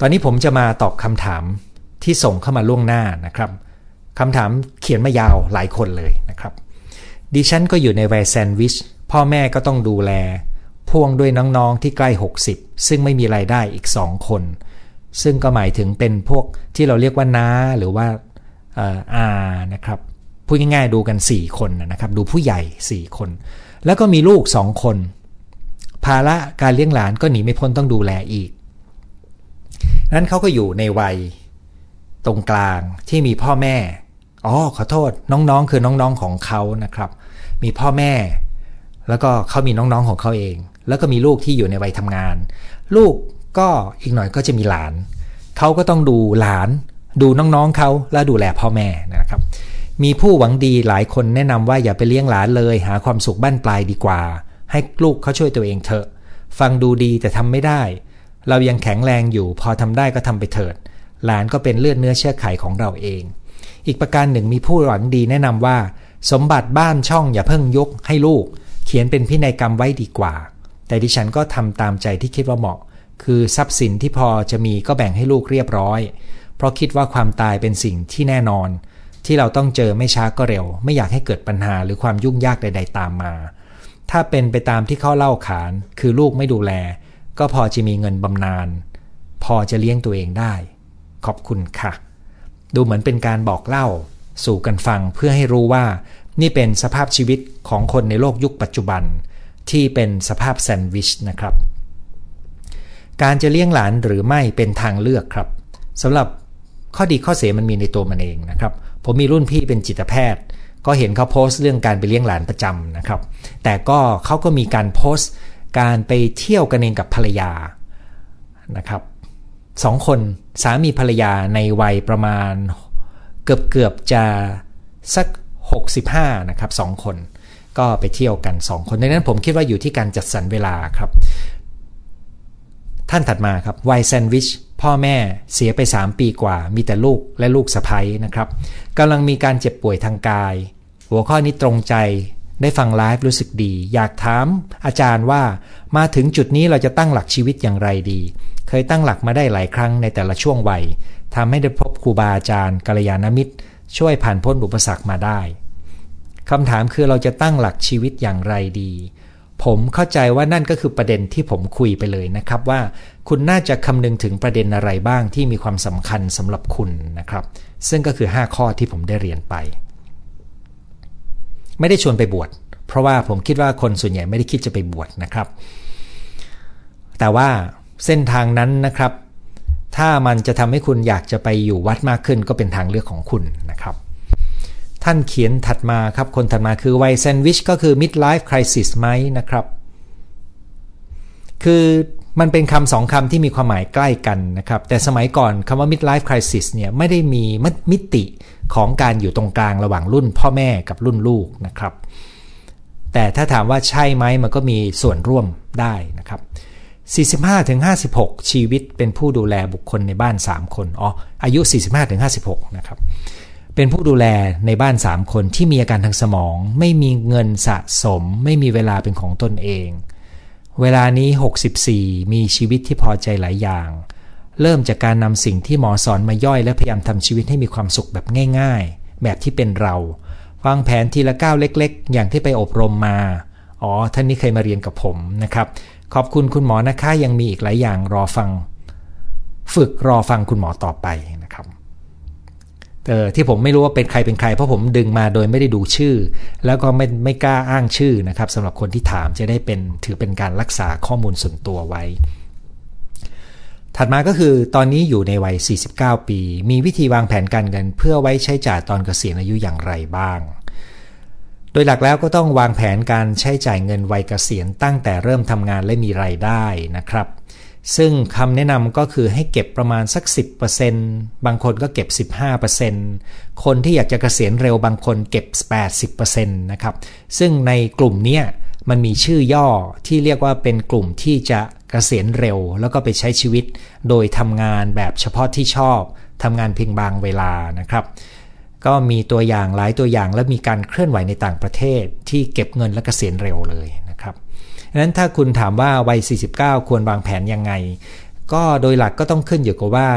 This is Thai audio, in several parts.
ตอนนี้ผมจะมาตอบคำถามที่ส่งเข้ามาล่วงหน้านะครับคำถามเขียนมายาวหลายคนเลยนะครับ ดิฉันก็อยู่ในวัยแซนด์วิช พ่อแม่ก็ต้องดูแล พ่วงด้วยน้องๆที่ใกล้ 60 ซึ่งไม่มีรายได้อีก2คน ซึ่งก็หมายถึงเป็นพวกที่เราเรียกว่าน้าหรือว่าอานะครับพูดง่ายๆดูกัน 4 คนนะครับ ดูผู้ใหญ่ 4 คน แล้วก็มีลูก 2 คน ภาระการเลี้ยงหลานก็หนีไม่พ้นต้องดูแลอีก นั้นเขาก็อยู่ในวัยตรงกลางที่มีพ่อแม่ อ๋อขอโทษน้องๆ คือน้องๆของเขานะครับ มีพ่อแม่ แล้วก็เขามีน้องๆของเขาเอง แล้วก็มีลูกที่อยู่ในวัยทำงาน ลูกก็อีกหน่อยก็จะมีหลาน เขาก็ต้องดูหลาน ดูน้องๆเขาแล้วดูแลพ่อแม่นะครับ มีผู้หวังดีหลายคนแนะนำว่าอย่าไปเลี้ยงหลานเลย หาความสุขบ้านปลายดีกว่า ให้ลูกเขาช่วยตัวเองเถอะ ฟังดูดีแต่ทำไม่ได้ เรายังแข็งแรงอยู่พอทำได้ก็ทำไปเถิด หลานก็เป็นเลือดเนื้อเชื้อไขของเราเอง อีกประการหนึ่งมีผู้หวังดีแนะนำว่า สมบัติบ้านช่องอย่าเพิ่งยกให้ลูก เขียนเป็นพินัยกรรมไว้ดีกว่า แต่ดิฉันก็ทำตามใจที่คิดว่าเหมาะ คือทรัพย์สินที่พอจะมีก็แบ่งให้ลูกเรียบร้อย เพราะคิดว่าความตายเป็นสิ่งที่แน่นอน ที่เราต้องเจอไม่ช้าก็เร็ว ไม่อยากให้เกิดปัญหาหรือความยุ่งยากใด ๆ ตามมา ถ้าเป็นไปตามที่เขาเล่าขาน คือลูกไม่ดูแล ก็พอจะมีเงินบำนาญพอจะเลี้ยงตัวเองได้ ขอบคุณค่ะ ดูเหมือนเป็นการบอกเล่า สู่กันฟังเพื่อให้รู้ว่า นี่เป็นสภาพชีวิตของคนในโลกยุคปัจจุบัน ที่เป็นสภาพแซนด์วิชนะครับ การจะเลี้ยงหลานหรือไม่เป็นทางเลือกครับสำหรับข้อดีข้อเสียมันมีในตัวมันเองนะครับ ผมมีรุ่นพี่เป็นจิตแพทย์ ก็เห็นเขาโพสต์เรื่องการไปเลี้ยงหลานประจำนะครับ แต่ก็เขาก็มีการโพสต์ การไปเที่ยวกันเองกับภรรยานะครับสองคนสามีภรรยาในวัยประมาณเกือบเกือบจะสัก 65นะครับสองคน ก็ไปเที่ยวกันสองคนดังนั้นผมคิดว่าอยู่ที่การจัดสรรเวลาครับ ท่านถัดมาครับวัยแซนด์วิชพ่อแม่เสียไป 3 ปีกว่า มีแต่ลูกและลูกสะพ้ยนะครับกำลังมีการเจ็บป่วยทางกาย หัวข้อนี้ตรงใจ ได้ฟังไลฟ์รู้สึกดี อยากถามอาจารย์ว่ามาถึงจุดนี้เราจะตั้งหลักชีวิตอย่างไรดี เคยตั้งหลักมาได้หลายครั้งในแต่ละช่วงวัยทำให้ได้พบครูบาอาจารย์กัลยาณมิตร ช่วยผ่านพ้นอุปสรรคมาได้คำถามคือเราจะตั้งหลักชีวิตอย่างไรดี ผมเข้าใจว่านั่นก็คือประเด็นที่ผมคุยไปเลยนะครับว่า คุณน่าจะคำนึงถึงประเด็นอะไรบ้างที่มีความสำคัญสำหรับคุณนะครับ ซึ่งก็คือ 5 ข้อที่ผมได้เรียนไป ไม่ได้ชวนไปบวช เพราะว่าผมคิดว่าคนส่วนใหญ่ไม่ได้คิดจะไปบวชนะครับ แต่ว่าเส้นทางนั้นนะครับ ถ้ามันจะทำให้คุณอยากจะไปอยู่วัดมากขึ้น ก็เป็นทางเลือกของคุณนะครับท่านเขียนถัดมาครับ คนถัดมาคือวัยแซนด์วิชก็คือ midlife crisis ไหมนะครับ คือมันเป็นคำสองคำที่มีความหมายใกล้กันนะครับ แต่สมัยก่อนคำว่า midlife crisis เนี่ยไม่ได้มีมิติ ของการอยู่ตรงกลางระหว่างรุ่นพ่อแม่กับรุ่นลูกนะครับ แต่ถ้าถามว่าใช่ไหมมันก็มีส่วนร่วมได้นะครับ 45-56 ชีวิตเป็นผู้ดูแลบุคคลในบ้าน 3 คนอ๋ออายุ 45-56 นะครับเป็นผู้ดูแลในบ้าน 3 คนที่มีอาการทางสมอง ไม่มีเงินสะสม ไม่มีเวลาเป็นของตนเอง เวลานี้ 64 มีชีวิตที่พอใจหลายอย่าง เริ่มจากการนำสิ่งที่หมอสอนมาย่อยและพยายามทำชีวิตให้มีความสุขแบบง่าย ๆ แบบที่เป็นเรา วางแผนทีละก้าวเล็ก ๆ อย่างที่ไปอบรมมา อ๋อ ท่านนี้เคยมาเรียนกับผมนะครับ ขอบคุณคุณหมอนะคะยังมีอีกหลายอย่างรอฟัง ฝึกรอฟังคุณหมอต่อไปนะครับเออที่ผมไม่รู้ว่าเป็นใครเป็นใคร เพราะผมดึงมาโดยไม่ได้ดูชื่อ แล้วก็ไม่ไม่กล้าอ้างชื่อนะครับสำหรับคนที่ถามจะได้เป็นถือเป็นการรักษาข้อมูลส่วนตัวไว้ ถัดมาก็คือตอนนี้อยู่ในวัย 49 ปี มีวิธีวางแผนการเงิน เพื่อไว้ใช้จ่ายตอนเกษียณอายุอย่างไรบ้าง โดยหลักแล้วก็ต้องวางแผนการใช้จ่ายเงินวัยเกษียณตั้งแต่เริ่มทำงานและมีไรายได้นะครับ ซึ่งคำแนะนำก็คือให้เก็บประมาณสัก 10%บางคนก็เก็บ 15%คนที่อยากจะเกษียณเร็วบางคนเก็บ 80%นะครับ ซึ่งในกลุ่มนี้มันมีชื่อย่อที่เรียกว่าเป็นกลุ่มที่จะ กษียณเร็ว แล้วก็ไปใช้ชีวิต โดยทำงานแบบเฉพาะที่ชอบทำงานเพียงบางเวลานะครับ ก็มีตัวอย่างหลายตัวอย่างและมีการเคลื่อนไหวในต่างประเทศ ที่เก็บเงินและเกษียณเร็วเลยนะครับดังนั้นถ้าคุณถามว่าวัย 49 ควรวางแผนยังไง ก็โดยหลักก็ต้องขึ้นอยู่กับว่า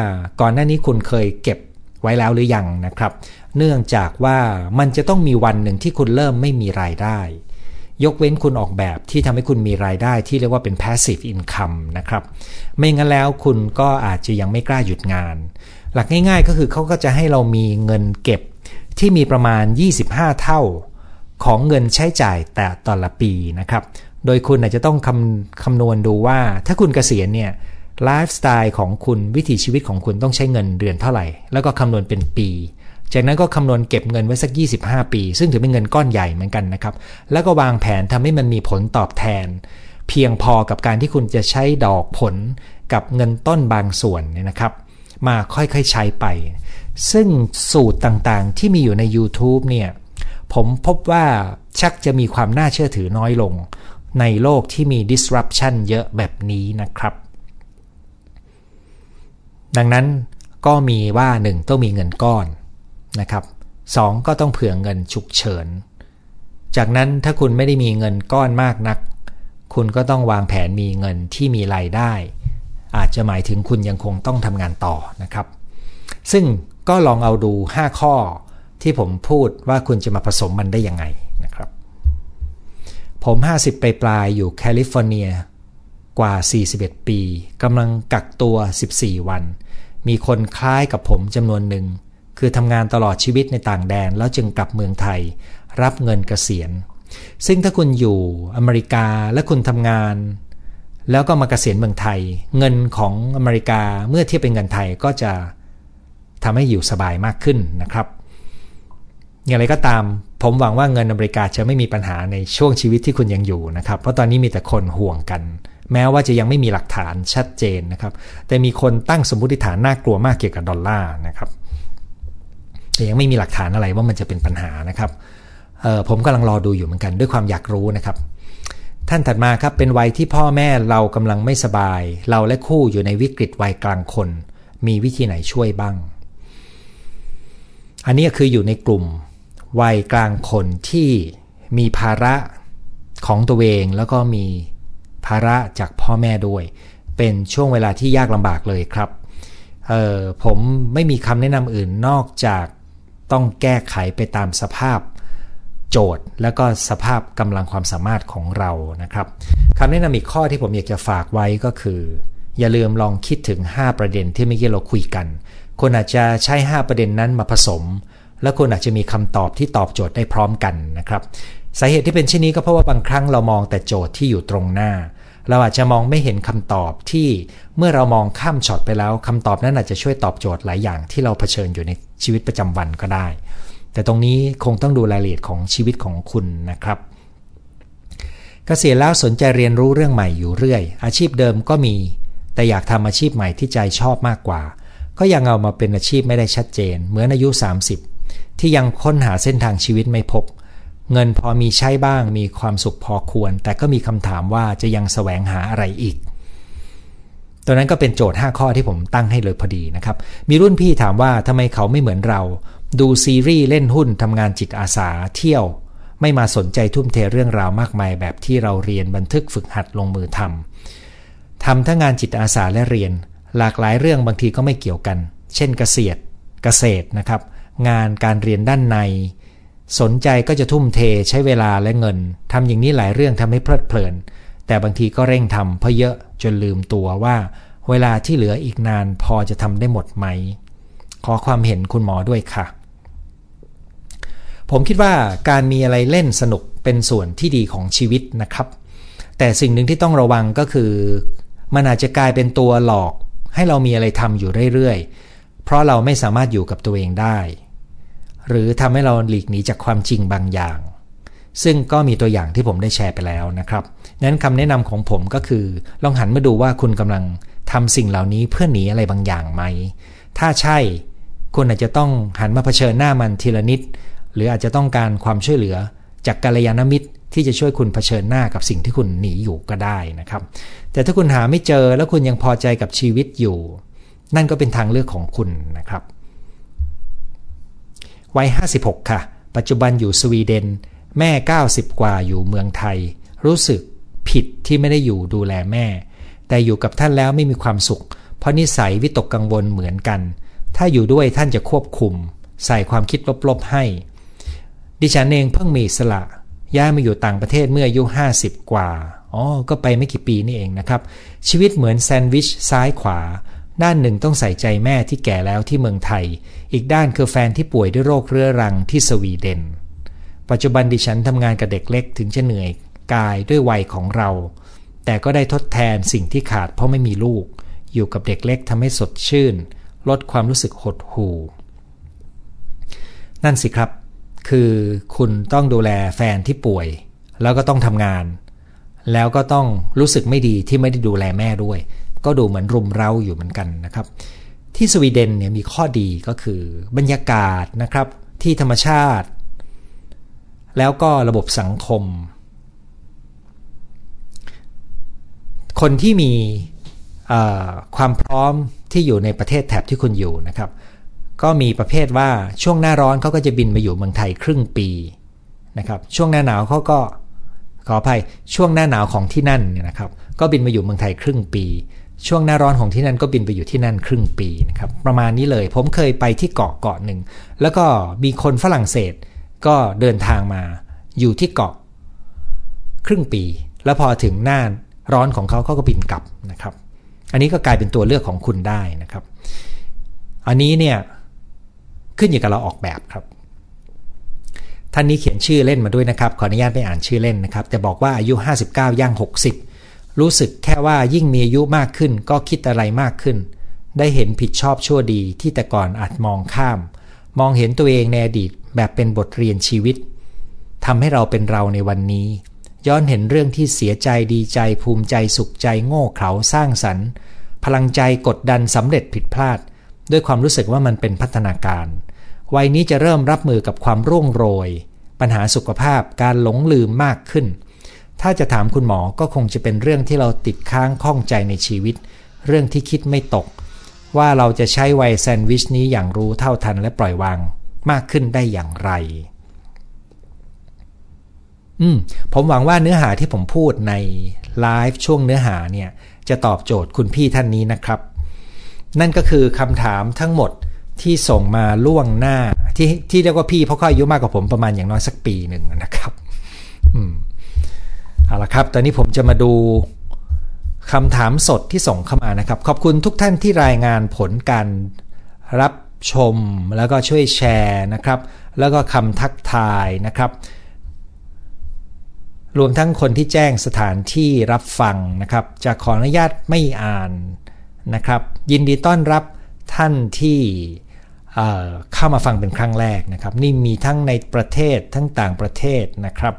ก่อนหน้านี้คุณเคยเก็บไว้แล้วหรือยังนะครับ เนื่องจากว่ามันจะต้องมีวันหนึ่งที่คุณเริ่มไม่มีรายได้ ยกเว้นคุณออกแบบที่ทำให้คุณมีรายได้ที่เรียกว่าเป็น passive income นะครับ ไม่งั้นแล้วคุณก็อาจจะยังไม่กล้าหยุดงาน หลักง่ายๆ ก็คือเขาก็จะให้เรามีเงินเก็บที่มีประมาณ 25 เท่าของเงินใช้จ่ายแต่ต่อละปีนะครับ โดยคุณอาจจะต้องคำคำนวณดูว่า ถ้าคุณเกษียณเนี่ยไลฟ์สไตล์ของคุณวิถีชีวิตของคุณต้องใช้เงินเดือนเท่าไหร่ แล้วก็คำนวณเป็นปี จากนั้นก็คำนวณเก็บเงินไว้สัก 25 ปี ซึ่งถือเป็นเงินก้อนใหญ่เหมือนกันนะครับ แล้วก็วางแผนทำให้มันมีผลตอบแทน เพียงพอกับการที่คุณจะใช้ดอกผลกับเงินต้นบางส่วนเนี่ยนะครับ มาค่อยๆใช้ไป ซึ่งสูตรต่างๆที่มีอยู่ใน YouTube เนี่ยผมพบว่าชักจะมีความน่าเชื่อถือน้อยลง ในโลกที่มี disruption เยอะแบบนี้นะครับ ดังนั้นก็มีว่า1ต้องมีเงินก้อน นะครับสก็ต้องเผื่อเงินฉุกเฉิน จากนั้นถ้าคุณไม่ได้มีเงินก้อนมากนัก คุณก็ต้องวางแผนมีเงินที่มีรายได้ อาจจะหมายถึงคุณยังคงต้องทำงานต่อนะครับ ซึ่งก็ลองเอาดู 5 ข้อที่ผมพูดว่าคุณจะมาผสมมันได้ยังไงนะครับ ผม 50ปลายปลายอยู่แคลิฟอร์เนียกว่า 41 ปีกำลังกักตัว 14 วัน มีคนคล้ายกับผมจำนวนหนึ่ง คือทำงานตลอดชีวิตในต่างแดนแล้วจึงกลับเมืองไทย รับเงินเกษียณ ซึ่งถ้าคุณอยู่อเมริกาและคุณทำงาน แล้วก็มาเกษียณเมืองไทย เงินของอเมริกาเมื่อเทียบเป็นเงินไทยก็จะทำให้อยู่สบายมากขึ้นนะครับ อย่างไรก็ตามผมหวังว่าเงินอเมริกาจะไม่มีปัญหาในช่วงชีวิตที่คุณยังอยู่นะครับ เพราะตอนนี้มีแต่คนห่วงกัน แม้ว่าจะยังไม่มีหลักฐานชัดเจนนะครับ แต่มีคนตั้งสมมติฐานน่ากลัวมากเกี่ยวกับดอลลาร์นะครับ แต่ยังไม่มีหลักฐานอะไรว่ามันจะเป็นปัญหานะครับผมกำลังรอดูอยู่เหมือนกันด้วยความอยากรู้นะครับ ท่านถัดมาครับเป็นวัยที่พ่อแม่เรากำลังไม่สบาย เราและคู่อยู่ในวิกฤตวัยกลางคน มีวิธีไหนช่วยบ้าง อันนี้คืออยู่ในกลุ่มวัยกลางคนที่มีภาระของตัวเองแล้วก็มีภาระจากพ่อแม่ด้วย เป็นช่วงเวลาที่ยากลำบากเลยครับผมไม่มีคำแนะนำอื่นนอกจาก ต้องแก้ไขไปตามสภาพโจทย์ แล้วก็สภาพกำลังความสามารถของเรานะครับคำแนะนำอีกข้อที่ผมอยากจะฝากไว้ก็คือ อย่าลืมลองคิดถึง 5 ประเด็นที่เมื่อกี้เราคุยกัน คนอาจจะใช้ 5 ประเด็นนั้นมาผสม แล้วคุณอาจจะมีคำตอบที่ตอบโจทย์ได้พร้อมกันนะครับสาเหตุที่เป็นเช่นนี้ก็เพราะว่าบางครั้งเรามองแต่โจทย์ที่อยู่ตรงหน้า เราอาจจะมองไม่เห็นคำตอบที่เมื่อเรามองข้ามช็อตไปแล้วคำตอบนั้นอาจจะช่วยตอบโจทย์หลายอย่างที่เราเผชิญอยู่ในชีวิตประจำวันก็ได้ แต่ตรงนี้คงต้องดูรายละเอียดของชีวิตของคุณนะครับกเกษียณแล้วสนใจเรียนรู้เรื่องใหม่อยู่เรื่อย อาชีพเดิมก็มี แต่อยากทำอาชีพใหม่ที่ใจชอบมากกว่า ก็ยังเอามาเป็นอาชีพไม่ได้ชัดเจน เหมือนอายุ 30 ที่ยังค้นหาเส้นทางชีวิตไม่พบ เงินพอมีใช้บ้างมีความสุขพอควร แต่ก็มีคำถามว่าจะยังแสวงหาอะไรอีกตัวนั้นก็เป็นโจทย์ 5 ข้อที่ผมตั้งให้เลยพอดีนะครับ มีรุ่นพี่ถามว่าทำไมเขาไม่เหมือนเรา ดูซีรีส์เล่นหุ้นทำงานจิตอาสาเที่ยว ไม่มาสนใจทุ่มเทเรื่องราวมากมาย แบบที่เราเรียนบันทึกฝึกหัดลงมือทำทำทั้งงานจิตอาสาและเรียน หลากหลายเรื่องบางทีก็ไม่เกี่ยวกัน เช่นเกษตร เกษตรนะครับ งานการเรียนด้านใน สนใจก็จะทุ่มเทใช้เวลาและเงินทำอย่างนี้หลายเรื่องทำให้เพลิดเพลิน แต่บางทีก็เร่งทำเพราะเยอะจนลืมตัวว่า เวลาที่เหลืออีกนานพอจะทำได้หมดไหม ขอความเห็นคุณหมอด้วยค่ะ ผมคิดว่าการมีอะไรเล่นสนุกเป็นส่วนที่ดีของชีวิตนะครับ แต่สิ่งหนึ่งที่ต้องระวังก็คือ มันอาจจะกลายเป็นตัวหลอก ให้เรามีอะไรทำอยู่เรื่อยๆ เพราะเราไม่สามารถอยู่กับตัวเองได้ หรือทำให้เราหลีกหนีจากความจริงบางอย่าง ซึ่งก็มีตัวอย่างที่ผมได้แชร์ไปแล้วนะครับนั้นคำแนะนำของผมก็คือ ลองหันมาดูว่าคุณกำลังทำสิ่งเหล่านี้เพื่อหนีอะไรบางอย่างไหม ถ้าใช่คุณอาจจะต้องหันมาเผชิญหน้ามันทีละนิด หรืออาจจะต้องการความช่วยเหลือจากกัลยาณมิตรที่จะช่วยคุณเผชิญหน้ากับสิ่งที่คุณหนีอยู่ก็ได้นะครับ แต่ถ้าคุณหาไม่เจอแล้วคุณยังพอใจกับชีวิตอยู่ นั่นก็เป็นทางเลือกของคุณนะครับ วัย 56 ค่ะ ปัจจุบันอยู่สวีเดน แม่ 90 กว่าอยู่เมืองไทย รู้สึกผิดที่ไม่ได้อยู่ดูแลแม่ แต่อยู่กับท่านแล้วไม่มีความสุข เพราะนิสัยวิตกกังวลเหมือนกัน ถ้าอยู่ด้วยท่านจะควบคุม ใส่ความคิดลบๆให้ ดิฉันเองเพิ่งมีสละย้ายมาอยู่ต่างประเทศเมื่ออายุ 50 กว่า อ๋อ ก็ไปไม่กี่ปีนี่เองนะครับ ชีวิตเหมือนแซนด์วิชซ้ายขวา ด้านหนึ่งต้องใส่ใจแม่ที่แก่แล้วที่เมืองไทย อีกด้านคือแฟนที่ป่วยด้วยโรคเรื้อรังที่สวีเดน ปัจจุบันดิฉันทำงานกับเด็กเล็กถึงจะเหนื่อยกายด้วยวัยของเรา แต่ก็ได้ทดแทนสิ่งที่ขาดเพราะไม่มีลูก อยู่กับเด็กเล็กทำให้สดชื่น ลดความรู้สึกหดหู่ นั่นสิครับ คือคุณต้องดูแลแฟนที่ป่วย แล้วก็ต้องทำงาน แล้วก็ต้องรู้สึกไม่ดีที่ไม่ได้ดูแลแม่ด้วย ก็ดูเหมือนรุมเร้าอยู่เหมือนกันนะครับ ที่สวีเดนเนี่ยมีข้อดีก็คือบรรยากาศนะครับ ที่ธรรมชาติ แล้วก็ระบบสังคม คนที่มีความพร้อมที่อยู่ในประเทศแถบที่คุณอยู่นะครับ ก็มีประเภทว่าช่วงหน้าร้อนเขาก็จะบินมาอยู่เมืองไทยครึ่งปีนะครับ ช่วงหน้าหนาวเขาก็ขออภัยช่วงหน้าหนาวของที่นั่นเนี่ยนะครับ ก็บินมาอยู่เมืองไทยครึ่งปี ช่วงหน้าร้อนของที่นั่นก็บินไปอยู่ที่นั่นครึ่งปีนะครับประมาณนี้เลย ผมเคยไปที่เกาะเกาะหนึ่ง แล้วก็มีคนฝรั่งเศสก็เดินทางมาอยู่ที่เกาะ ครึ่งปี แล้วพอถึงหน้าร้อนของเขาเขาก็บินกลับนะครับ อันนี้ก็กลายเป็นตัวเลือกของคุณได้นะครับ อันนี้เนี่ยขึ้นอยู่กับเราออกแบบครับ ท่านนี้เขียนชื่อเล่นมาด้วยนะครับ ขออนุญาตไม่อ่านชื่อเล่นนะครับ แต่บอกว่าอายุ 59 ย่าง 60 รู้สึกแค่ว่ายิ่งมีอายุมากขึ้นก็คิดอะไรมากขึ้น ได้เห็นผิดชอบชั่วดีที่แต่ก่อนอาจมองข้าม มองเห็นตัวเองในอดีตแบบเป็นบทเรียนชีวิตทำให้เราเป็นเราในวันนี้ ย้อนเห็นเรื่องที่เสียใจดีใจภูมิใจสุขใจโง่เขลาสร้างสรรค์พลังใจกดดันสำเร็จผิดพลาด ด้วยความรู้สึกว่ามันเป็นพัฒนาการ วัยนี้จะเริ่มรับมือกับความร่วงโรย ปัญหาสุขภาพการหลงลืมมากขึ้น ถ้าจะถามคุณหมอก็คงจะเป็นเรื่องที่เราติดค้างข้องใจในชีวิต เรื่องที่คิดไม่ตก ว่าเราจะใช้วัยแซนด์วิชนี้อย่างรู้เท่าทันและปล่อยวาง มากขึ้นได้อย่างไร อืมผมหวังว่าเนื้อหาที่ผมพูดในไลฟ์ช่วงเนื้อหาเนี่ยจะตอบโจทย์คุณพี่ท่านนี้นะครับ นั่นก็คือคำถามทั้งหมดที่ส่งมาล่วงหน้าที่ที่เรียกว่าพี่เพราะเขาอายุมากกว่าผมประมาณอย่างน้อยสักปีหนึ่งนะครับ อืม เอาละครับ ตอนนี้ผมจะมาดูคำถามสดที่ส่งเข้ามานะครับ ขอบคุณทุกท่านที่รายงานผลการรับชมแล้วก็ช่วยแชร์นะครับ แล้วก็คำทักทายนะครับ รวมทั้งคนที่แจ้งสถานที่รับฟังนะครับ จะขออนุญาตไม่อ่านนะครับ ยินดีต้อนรับท่านที่เข้ามาฟังเป็นครั้งแรกนะครับ นี่มีทั้งในประเทศทั้งต่างประเทศนะครับ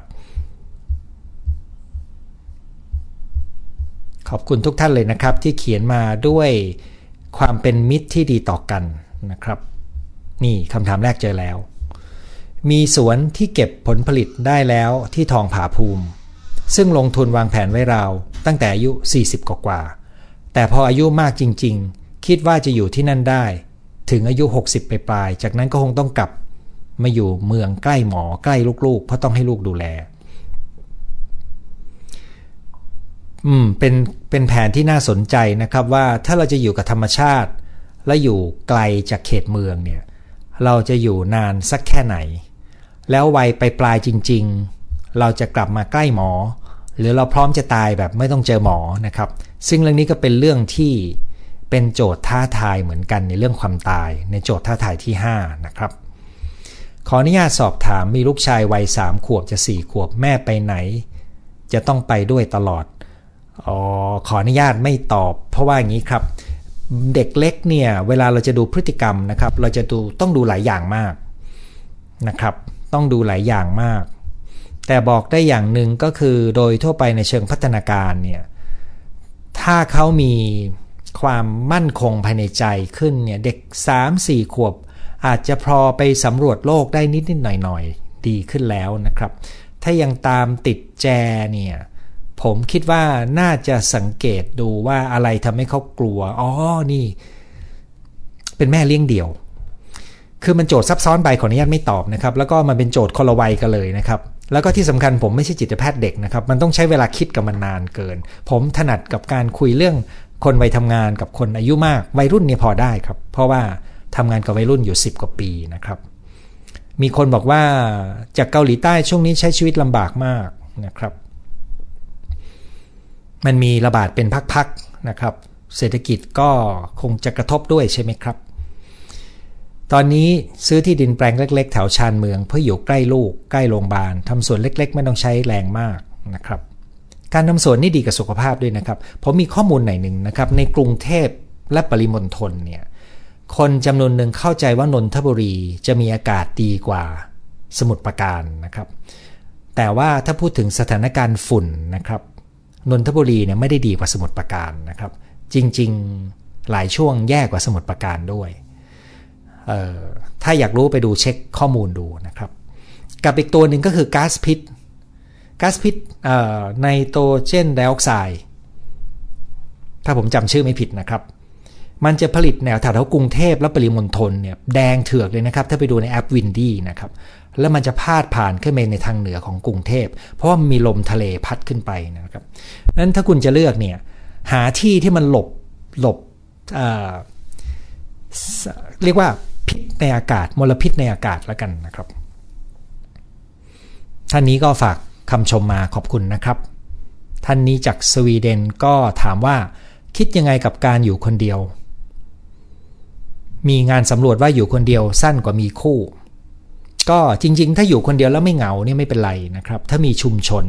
ขอบคุณทุกท่านเลยนะครับ ที่เขียนมาด้วยความเป็นมิตรที่ดีต่อกันนะครับ นี่คำถามแรกเจอแล้ว มีสวนที่เก็บผลผลิตได้แล้วที่ทองผาภูมิ ซึ่งลงทุนวางแผนไว้ราวตั้งแต่อายุ 40 กว่าแต่พออายุมากจริง ๆ คิดว่าจะอยู่ที่นั่นได้ ถึงอายุ 60 ไปปลาย จากนั้นก็คงต้องกลับมาอยู่เมืองใกล้หมอใกล้ลูกๆ เพราะต้องให้ลูกดูแล อืมเป็นเป็นแผนที่น่าสนใจนะครับว่าถ้าเราจะอยู่กับธรรมชาติ และอยู่ไกลจากเขตเมืองเนี่ยเราจะอยู่นานสักแค่ไหน แล้ววัยไปปลายจริง ๆ เราจะกลับมาใกล้หมอ หรือเราพร้อมจะตายแบบไม่ต้องเจอหมอนะครับ ซึ่งเรื่องนี้ก็เป็นเรื่องที่เป็นโจทย์ท้าทายเหมือนกันในเรื่องความตายในโจทย์ท้าทายที่ 5 นะครับ ขออนุญาตสอบถามมีลูกชายวัยสามขวบจะสี่ขวบแม่ไปไหน จะต้องไปด้วยตลอด อ๋อขออนุญาตไม่ตอบ เพราะว่าอย่างนี้ครับ เด็กเล็กเนี่ยเวลาเราจะดูพฤติกรรมนะครับ เราจะดูต้องดูหลายอย่างมากนะครับ ต้องดูหลายอย่างมาก แต่บอกได้อย่างหนึ่งก็คือโดยทั่วไปในเชิงพัฒนาการเนี่ยถ้าเขามีความมั่นคงภายในใจขึ้นเนี่ยเด็ก 3-4 ขวบ อาจจะพอไปสำรวจโลกได้นิดๆหน่อยๆดีขึ้นแล้วนะครับ ถ้ายังตามติดแจเนี่ย ผมคิดว่าน่าจะสังเกตดูว่าอะไรทำให้เขากลัว อ๋อ นี่ เป็นแม่เลี้ยงเดี่ยว คือมันโจทย์ซับซ้อนไปขออนุญาตไม่ตอบนะครับ แล้วก็มันเป็นโจทย์คนละวัยกันเลยนะครับ แล้วก็ที่สำคัญผมไม่ใช่จิตแพทย์เด็กนะครับ มันต้องใช้เวลาคิดกับมันนานเกิน ผมถนัดกับการคุยเรื่องคนวัยทำงานกับคนอายุมาก วัยรุ่นเนี่ยพอได้ครับ เพราะว่าทำงานกับวัยรุ่นอยู่ 10 กว่าปีนะครับ มีคนบอกว่าจากเกาหลีใต้ช่วงนี้ใช้ชีวิตลำบากมากนะครับ มันมีระบาดเป็นพักๆนะครับ เศรษฐกิจก็คงจะกระทบด้วยใช่ไหมครับ ตอนนี้ซื้อที่ดินแปลงเล็ก ๆ แถวชานเมืองเพื่ออยู่ใกล้ลูกใกล้โรงพยาบาลทำสวนเล็ก ๆ ไม่ต้องใช้แรงมากนะครับการทำสวนนี่ดีกับสุขภาพด้วยนะครับ ผมมีข้อมูลหน่อยหนึ่งนะครับ ในกรุงเทพและปริมณฑลเนี่ย คนจำนวนหนึ่งเข้าใจว่านนทบุรีจะมีอากาศดีกว่าสมุทรปราการนะครับ แต่ว่าถ้าพูดถึงสถานการณ์ฝุ่นนะครับ นนทบุรีเนี่ยไม่ได้ดีกว่าสมุทรปราการนะครับ จริงๆหลายช่วงแย่กว่าสมุทรปราการด้วย ถ้าอยากรู้ไปดูเช็คข้อมูลดูนะครับ กับอีกตัวหนึ่งก็คือก๊าซพิษก๊าซพิษไนโตรเจนไดออกไซด์ถ้าผมจำชื่อไม่ผิดนะครับ มันจะผลิตแนวแถวกรุงเทพและปริมณฑลเนี่ยแดงเถือกเลยนะครับ ถ้าไปดูในแอปวินดี้นะครับ แล้วมันจะพาดผ่านขึ้นไปในทางเหนือของกรุงเทพ เพราะว่ามีลมทะเลพัดขึ้นไปนะครับนั้นถ้าคุณจะเลือกเนี่ยหาที่ที่มันหลบหลบเเรียกว่าพิษในอากาศมลพิษในอากาศแล้วกันนะครับ ท่านนี้ก็ฝากคำชมมาขอบคุณนะครับ ท่านนี้จากสวีเดนก็ถามว่าคิดยังไงกับการอยู่คนเดียว มีงานสำรวจว่าอยู่คนเดียวสั้นกว่ามีคู่ ก็จริง ๆ ถ้าอยู่คนเดียวแล้วไม่เหงาเนี่ยไม่เป็นไรนะครับ ถ้ามีชุมชน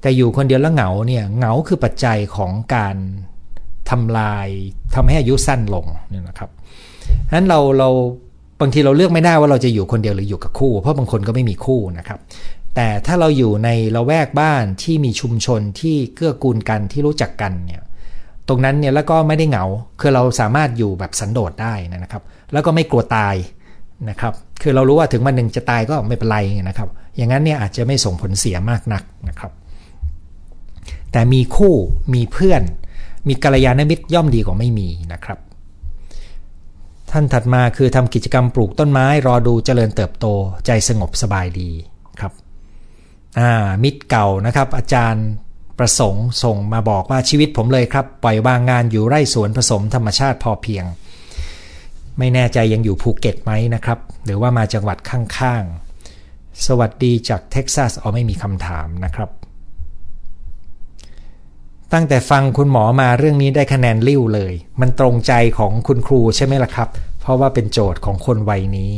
แต่อยู่คนเดียวแล้วเหงาเนี่ยเหงาคือปัจจัยของการทำลายทำให้อายุสั้นลงเนี่ยนะครับนั้นเราเราบางทีเราเลือกไม่ได้ว่าเราจะอยู่คนเดียวหรืออยู่กับคู่ เพราะบางคนก็ไม่มีคู่นะครับ แต่ถ้าเราอยู่ในละแวกบ้านที่มีชุมชนที่เกื้อกูลกันที่รู้จักกันเนี่ยตรงนั้นเนี่ยแล้วก็ไม่ได้เหงา คือเราสามารถอยู่แบบสันโดษได้นะครับ แล้วก็ไม่กลัวตาย นะครับ คือเรารู้ว่าถึงวันหนึ่งจะตายก็ไม่เป็นไรนะครับ อย่างนั้นเนี่ยอาจจะไม่ส่งผลเสียมากนักนะครับ แต่มีคู่มีเพื่อน มีกัลยาณมิตรย่อมดีกว่าไม่มีนะครับ ท่านถัดมาคือทำกิจกรรมปลูกต้นไม้ รอดูเจริญเติบโตใจสงบสบายดีครับอ่ามิตรเก่านะครับ อาจารย์ประสงค์ส่งมาบอกว่าชีวิตผมเลยครับ ปล่อยวางงานอยู่ไร่สวนผสมธรรมชาติพอเพียง ไม่แน่ใจยังอยู่ภูเก็ตไหมนะครับ หรือว่ามาจังหวัดข้างๆ สวัสดีจากเท็กซัสอ๋อไม่มีคำถามนะครับ ตั้งแต่ฟังคุณหมอมาเรื่องนี้ได้คะแนนริ้วเลย มันตรงใจของคุณครูใช่ไหมล่ะครับ เพราะว่าเป็นโจทย์ของคนวัยนี้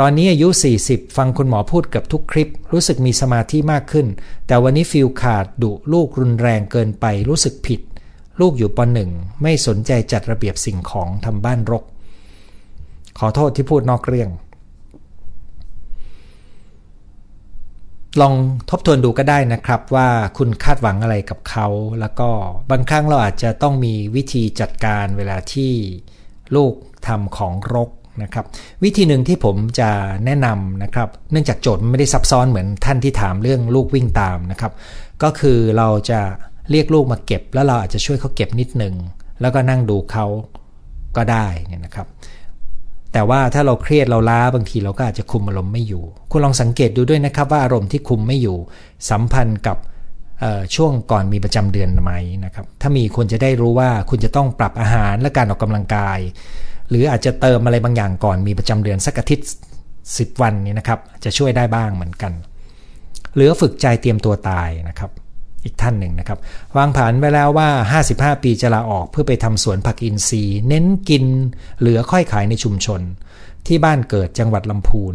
ตอนนี้อายุ 40 ฟังคุณหมอพูดกับทุกคลิป รู้สึกมีสมาธิมากขึ้น แต่วันนี้ฟิลขาดดุลูกรุนแรงเกินไปรู้สึกผิด ลูกอยู่ปหนึ่งไม่สนใจจัดระเบียบสิ่งของทำบ้านรก ขอโทษที่พูดนอกเรื่อง ลองทบทวนดูก็ได้นะครับว่าคุณคาดหวังอะไรกับเขา แล้วก็บางครั้งเราอาจจะต้องมีวิธีจัดการเวลาที่ลูกทำของรกนะครับ วิธีหนึ่งที่ผมจะแนะนำนะครับ เนื่องจากโจทย์ไม่ได้ซับซ้อนเหมือนท่านที่ถามเรื่องลูกวิ่งตามนะครับ ก็คือเราจะเรียกลูกมาเก็บ แล้วเราอาจจะช่วยเขาเก็บนิดหนึ่งแล้วก็นั่งดูเขาก็ได้เนี่ยนะครับ แต่ว่าถ้าเราเครียดเราล้าบางทีเราก็อาจจะคุมอารมณ์ไม่อยู่ คุณลองสังเกตดูด้วยนะครับว่าอารมณ์ที่คุมไม่อยู่ สัมพันธ์กับช่วงก่อนมีประจำเดือนไหมนะครับ ถ้ามีคุณจะได้รู้ว่าคุณจะต้องปรับอาหารและการออกกำลังกาย หรืออาจจะเติมอะไรบางอย่างก่อนมีประจำเดือนสักอาทิตย์ 10 วันนี้นะครับ จะช่วยได้บ้างเหมือนกัน หรือฝึกใจเตรียมตัวตายนะครับ อีกท่านหนึ่งนะครับ วางผันไว้แล้วว่า 55 ปีจะลาออกเพื่อไปทำสวนผักอินทรีย์ เน้นกินเหลือค่อยขายในชุมชน ที่บ้านเกิดจังหวัดลำพูน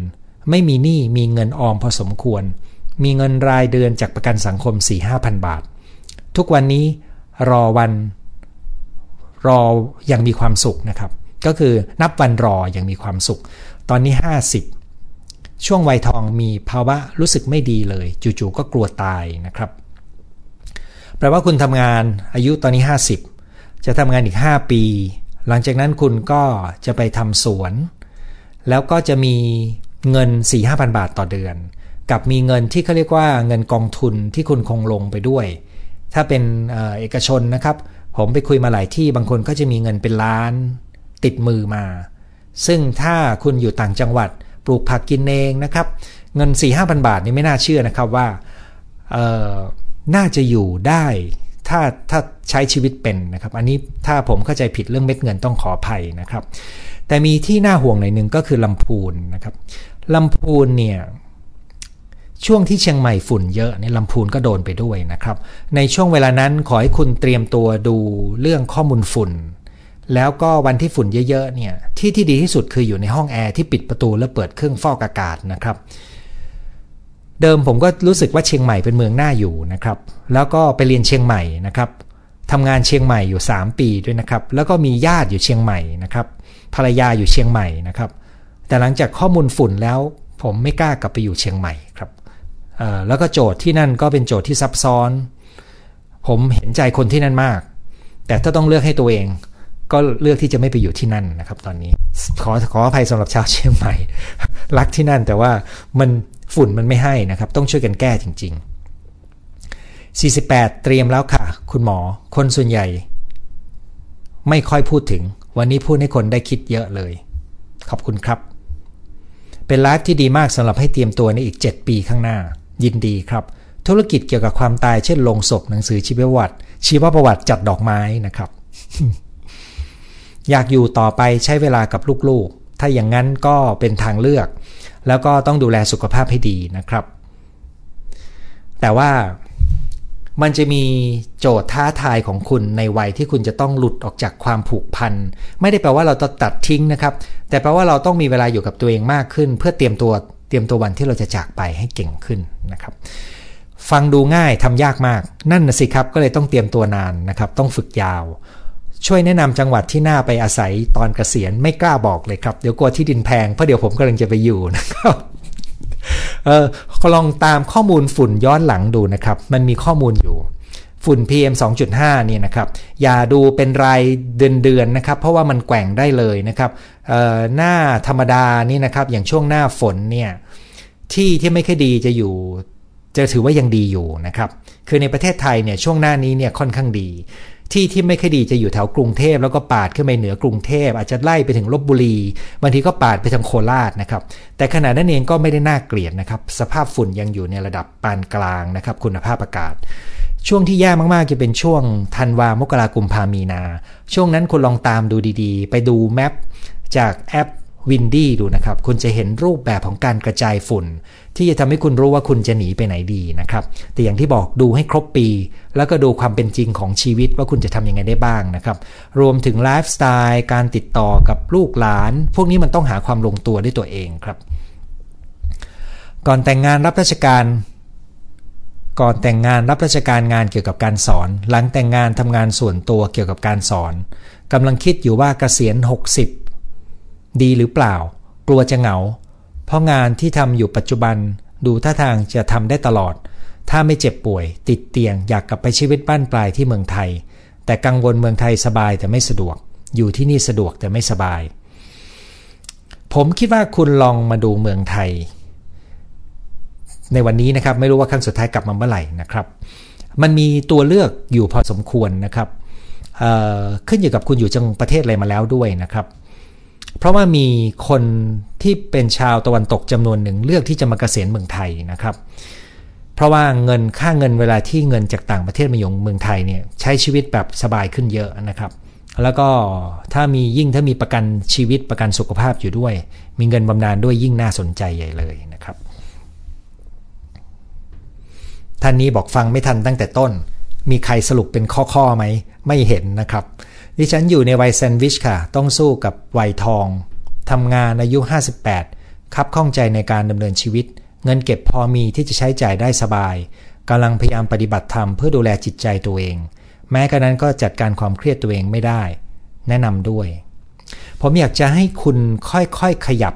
ไม่มีหนี้มีเงินออมพอสมควร มีเงินรายเดือนจากประกันสังคม 4-5,000 บาท ทุกวันนี้รอวันรออย่างมีความสุขนะครับ ก็คือนับวันรออย่างมีความสุข ตอนนี้ 50 ช่วงวัยทองมีภาวะรู้สึกไม่ดีเลย จู่ๆก็กลัวตายนะครับ แปลว่าคุณทำงานอายุตอนนี้ 50 จะทำงานอีก 5 ปี หลังจากนั้นคุณก็จะไปทำสวน แล้วก็จะมีเงิน 4-5,000บาทต่อเดือน กับมีเงินที่เขาเรียกว่าเงินกองทุนที่คุณคงลงไปด้วย ถ้าเป็นเอกชนนะครับ ผมไปคุยมาหลายที่บางคนก็จะมีเงินเป็นล้าน ติดมือมา ซึ่งถ้าคุณอยู่ต่างจังหวัดปลูกผักกินเองนะครับ เงิน4ี่ห้าพันบาทนี่ไม่น่าเชื่อนะครับว่า น่าจะอยู่ได้ถ้าถ้าใช้ชีวิตเป็นนะครับ อันนี้ถ้าผมเข้าใจผิดเรื่องเม็ดเงินต้องขออภัยนะครับ แต่มีที่น่าห่วงหน่อยหนึ่งก็คือลำพูนนะครับลำพูนเนี่ยช่วงที่เชียงใหม่ฝุ่นเยอะเนี่ยลำพูนก็โดนไปด้วยนะครับ ในช่วงเวลานั้นขอให้คุณเตรียมตัวดูเรื่องข้อมูลฝุ่น แล้วก็วันที่ฝุ่นเยอะๆเนี่ยที่ที่ดีที่สุดคืออยู่ในห้องแอร์ที่ปิดประตูแล้วเปิดเครื่องฟอกอากาศนะครับ เดิมผมก็รู้สึกว่าเชียงใหม่เป็นเมืองน่าอยู่นะครับ แล้วก็ไปเรียนเชียงใหม่นะครับทำงานเชียงใหม่อยู่ 3 ปีด้วยนะครับ แล้วก็มีญาติอยู่เชียงใหม่นะครับ ภรรยาอยู่เชียงใหม่นะครับ แต่หลังจากข้อมูลฝุ่นแล้วผมไม่กล้ากลับไปอยู่เชียงใหม่ครับแล้วก็โจทย์ที่นั่นก็เป็นโจทย์ที่ซับซ้อน ผมเห็นใจคนที่นั่นมาก แต่ถ้าต้องเลือกให้ตัวเอง ก็เลือกที่จะไม่ไปอยู่ที่นั่นนะครับตอนนี้ ขอขออภัยสำหรับชาวเชียงใหม่รักที่นั่นแต่ว่ามันฝุ่นมันไม่ให้นะครับ ต้องช่วยกันแก้จริง ๆ 48 เตรียมแล้วค่ะ คุณหมอ คนส่วนใหญ่ ไม่ค่อยพูดถึง วันนี้พูดให้คนได้คิดเยอะเลย ขอบคุณครับ เป็นไลฟ์ที่ดีมากสำหรับให้เตรียมตัวในอีก 7 ปีข้างหน้า ยินดีครับ ธุรกิจเกี่ยวกับความตายเช่นลงศพหนังสือชีวประวัติ ชีวประวัติจัดดอกไม้นะครับ อยากอยู่ต่อไปใช้เวลากับลูกๆ ถ้าอย่างนั้นก็เป็นทางเลือก แล้วก็ต้องดูแลสุขภาพให้ดีนะครับ แต่ว่ามันจะมีโจทย์ท้าทายของคุณในวัยที่คุณจะต้องหลุดออกจากความผูกพัน ไม่ได้แปลว่าเราต้องตัดทิ้งนะครับ แต่แปลว่าเราต้องมีเวลาอยู่กับตัวเองมากขึ้น เพื่อเตรียมตัวเตรียมตัววันที่เราจะจากไปให้เก่งขึ้นนะครับ ฟังดูง่ายทำยากมาก นั่นนะสิครับก็เลยต้องเตรียมตัวนานนะครับ ต้องฝึกยาว ช่วยแนะนำจังหวัดที่น่าไปอาศัยตอนเกษียณไม่กล้าบอกเลยครับ เดี๋ยวกลัวที่ดินแพงเพราะเดี๋ยวผมกำลังจะไปอยู่นะครับเออลองตามข้อมูลฝุ่นย้อนหลังดูนะครับ มันมีข้อมูลอยู่ ฝุ่น PM 2.5เนี่ยนะครับ อย่าดูเป็นรายเดือนๆนะครับ เพราะว่ามันแกว่งได้เลยนะครับหน้าธรรมดานี่นะครับ อย่างช่วงหน้าฝนเนี่ยที่ที่ไม่ค่อยดีจะอยู่ จะถือว่ายังดีอยู่นะครับ คือในประเทศไทยเนี่ยช่วงหน้านี้เนี่ยค่อนข้างดี ที่ที่ไม่ค่อยดีจะอยู่แถวกรุงเทพแล้วก็ปาดขึ้นไปเหนือกรุงเทพอาจจะไล่ไปถึงลพบุรีบางทีก็ปาดไปทางโคราชนะครับ แต่ขณะนั้นเองก็ไม่ได้น่าเกลียดนะครับ สภาพฝุ่นยังอยู่ในระดับปานกลางนะครับ คุณภาพอากาศ ช่วงที่แย่มากๆ จะเป็นช่วงธันวามกรากุมภามีนา ช่วงนั้นคุณลองตามดูดีๆ ไปดู map จากแอป Windy ดูนะครับ คุณจะเห็นรูปแบบของการกระจายฝุ่น ที่จะทำให้คุณรู้ว่าคุณจะหนีไปไหนดีนะครับ แต่อย่างที่บอกดูให้ครบปี แล้วก็ดูความเป็นจริงของชีวิตว่าคุณจะทำยังไงได้บ้างนะครับ รวมถึงไลฟ์สไตล์การติดต่อกับลูกหลาน พวกนี้มันต้องหาความลงตัวด้วยตัวเองครับ ก่อนแต่งงานรับราชการก่อนแต่งงานรับราชการงานเกี่ยวกับการสอน หลังแต่งงานทำงานส่วนตัวเกี่ยวกับการสอนกำลังคิดอยู่ว่าเกษียณ 60 ดีหรือเปล่า กลัวจะเหงา เพราะงานที่ทำอยู่ปัจจุบันดูท่าทางจะทำได้ตลอด ถ้าไม่เจ็บป่วย ติดเตียงอยากกลับไปชีวิตบ้านปลายที่เมืองไทย แต่กังวลเมืองไทยสบายแต่ไม่สะดวก อยู่ที่นี่สะดวกแต่ไม่สบาย ผมคิดว่าคุณลองมาดูเมืองไทย ในวันนี้นะครับไม่รู้ว่าครั้งสุดท้ายกลับมาเมื่อไหร่นะครับ มันมีตัวเลือกอยู่พอสมควรนะครับขึ้นอยู่กับคุณอยู่จังประเทศอะไรมาแล้วด้วยนะครับ เพราะว่ามีคนที่เป็นชาวตะวันตกจำนวนหนึ่งเลือกที่จะมาเกษียณเมืองไทยนะครับ เพราะว่าเงินค่าเงินเวลาที่เงินจากต่างประเทศมาอยู่เมืองไทยเนี่ยใช้ชีวิตแบบสบายขึ้นเยอะนะครับ แล้วก็ถ้ามียิ่งถ้ามีประกันชีวิตประกันสุขภาพอยู่ด้วย มีเงินบำนาญด้วยยิ่งน่าสนใจใหญ่เลยนะครับ ท่านนี้บอกฟังไม่ทันตั้งแต่ต้น มีใครสรุปเป็นข้อๆไหมไม่เห็นนะครับ ดิฉันอยู่ในวัยแซนด์วิชค่ะ ต้องสู้กับวัยทองทำงานอายุ 58คับข้องใจในการดำเนินชีวิต เงินเก็บพอมีที่จะใช้จ่ายได้สบายกำลังพยายามปฏิบัติธรรมเพื่อดูแลจิตใจตัวเอง แม้กระนั้นก็จัดการความเครียดตัวเองไม่ได้ แนะนำด้วย ผมอยากจะให้คุณค่อยๆขยับ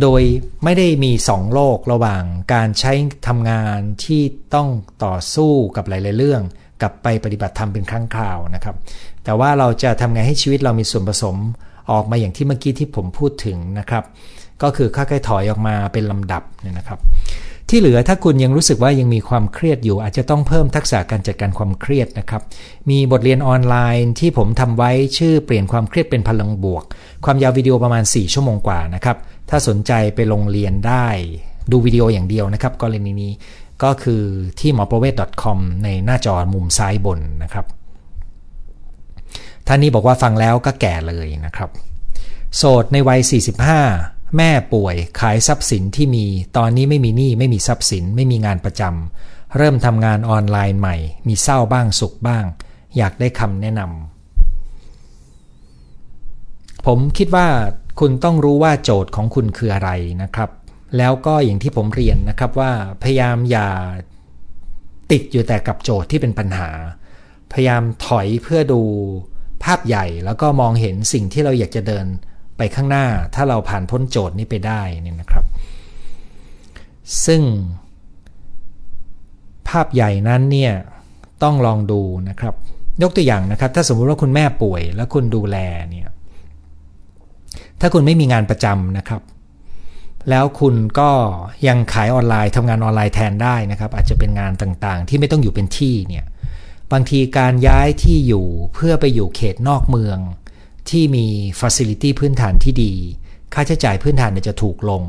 โดยไม่ได้มีสองโลกระหว่างการใช้ทำงานที่ต้องต่อสู้กับหลายๆเรื่อง กับไปปฏิบัติธรรมเป็นครั้งคราวนะครับ แต่ว่าเราจะทำไงให้ชีวิตเรามีส่วนผสมออกมาอย่างที่เมื่อกี้ที่ผมพูดถึงนะครับ ก็คือค่อยๆถอยออกมาเป็นลำดับเนี่ยนะครับ ที่เหลือถ้าคุณยังรู้สึกว่ายังมีความเครียดอยู่ อาจจะต้องเพิ่มทักษะการจัดการความเครียดนะครับ มีบทเรียนออนไลน์ที่ผมทำไว้ชื่อเปลี่ยนความเครียดเป็นพลังบวก ความยาววิดีโอประมาณ 4 ชั่วโมงกว่านะครับ ถ้าสนใจไปลงเรียนได้ ดูวิดีโออย่างเดียวนะครับกรณีนี้ก็คือที่หมอประเวศ .com ในหน้าจอมุมซ้ายบนนะครับ ท่านนี้บอกว่าฟังแล้วก็แก่เลยนะครับ โสดในวัย 45 แม่ป่วยขายทรัพย์สินที่มี ตอนนี้ไม่มีหนี้ไม่มีทรัพย์สิน ไม่มีงานประจำเริ่มทำงานออนไลน์ใหม่ มีเศร้าบ้างสุขบ้าง อยากได้คำแนะนำผมคิดว่าคุณต้องรู้ว่าโจทย์ของคุณคืออะไรนะครับ แล้วก็อย่างที่ผมเรียนนะครับว่าพยายามอย่าติดอยู่แต่กับโจทย์ที่เป็นปัญหา พยายามถอยเพื่อดู ภาพใหญ่แล้วก็มองเห็นสิ่งที่เราอยากจะเดินไปข้างหน้า ถ้าเราผ่านพ้นโจทย์นี้ไปได้นี่นะครับ ซึ่ง ภาพใหญ่นั้นเนี่ยต้องลองดูนะครับ ยกตัวอย่างนะครับ ถ้าสมมุติว่าคุณแม่ป่วยแล้วคุณดูแลเนี่ยถ้าคุณไม่มีงานประจำนะครับ แล้วคุณก็ยังขายออนไลน์ทำงานออนไลน์แทนได้นะครับ อาจจะเป็นงานต่างๆ ที่ไม่ต้องอยู่เป็นที่เนี่ย บางทีการย้ายที่อยู่เพื่อไปอยู่เขตนอกเมือง ที่มี facility พื้นฐานที่ดี ค่าใช้จ่ายพื้นฐานจะถูกลง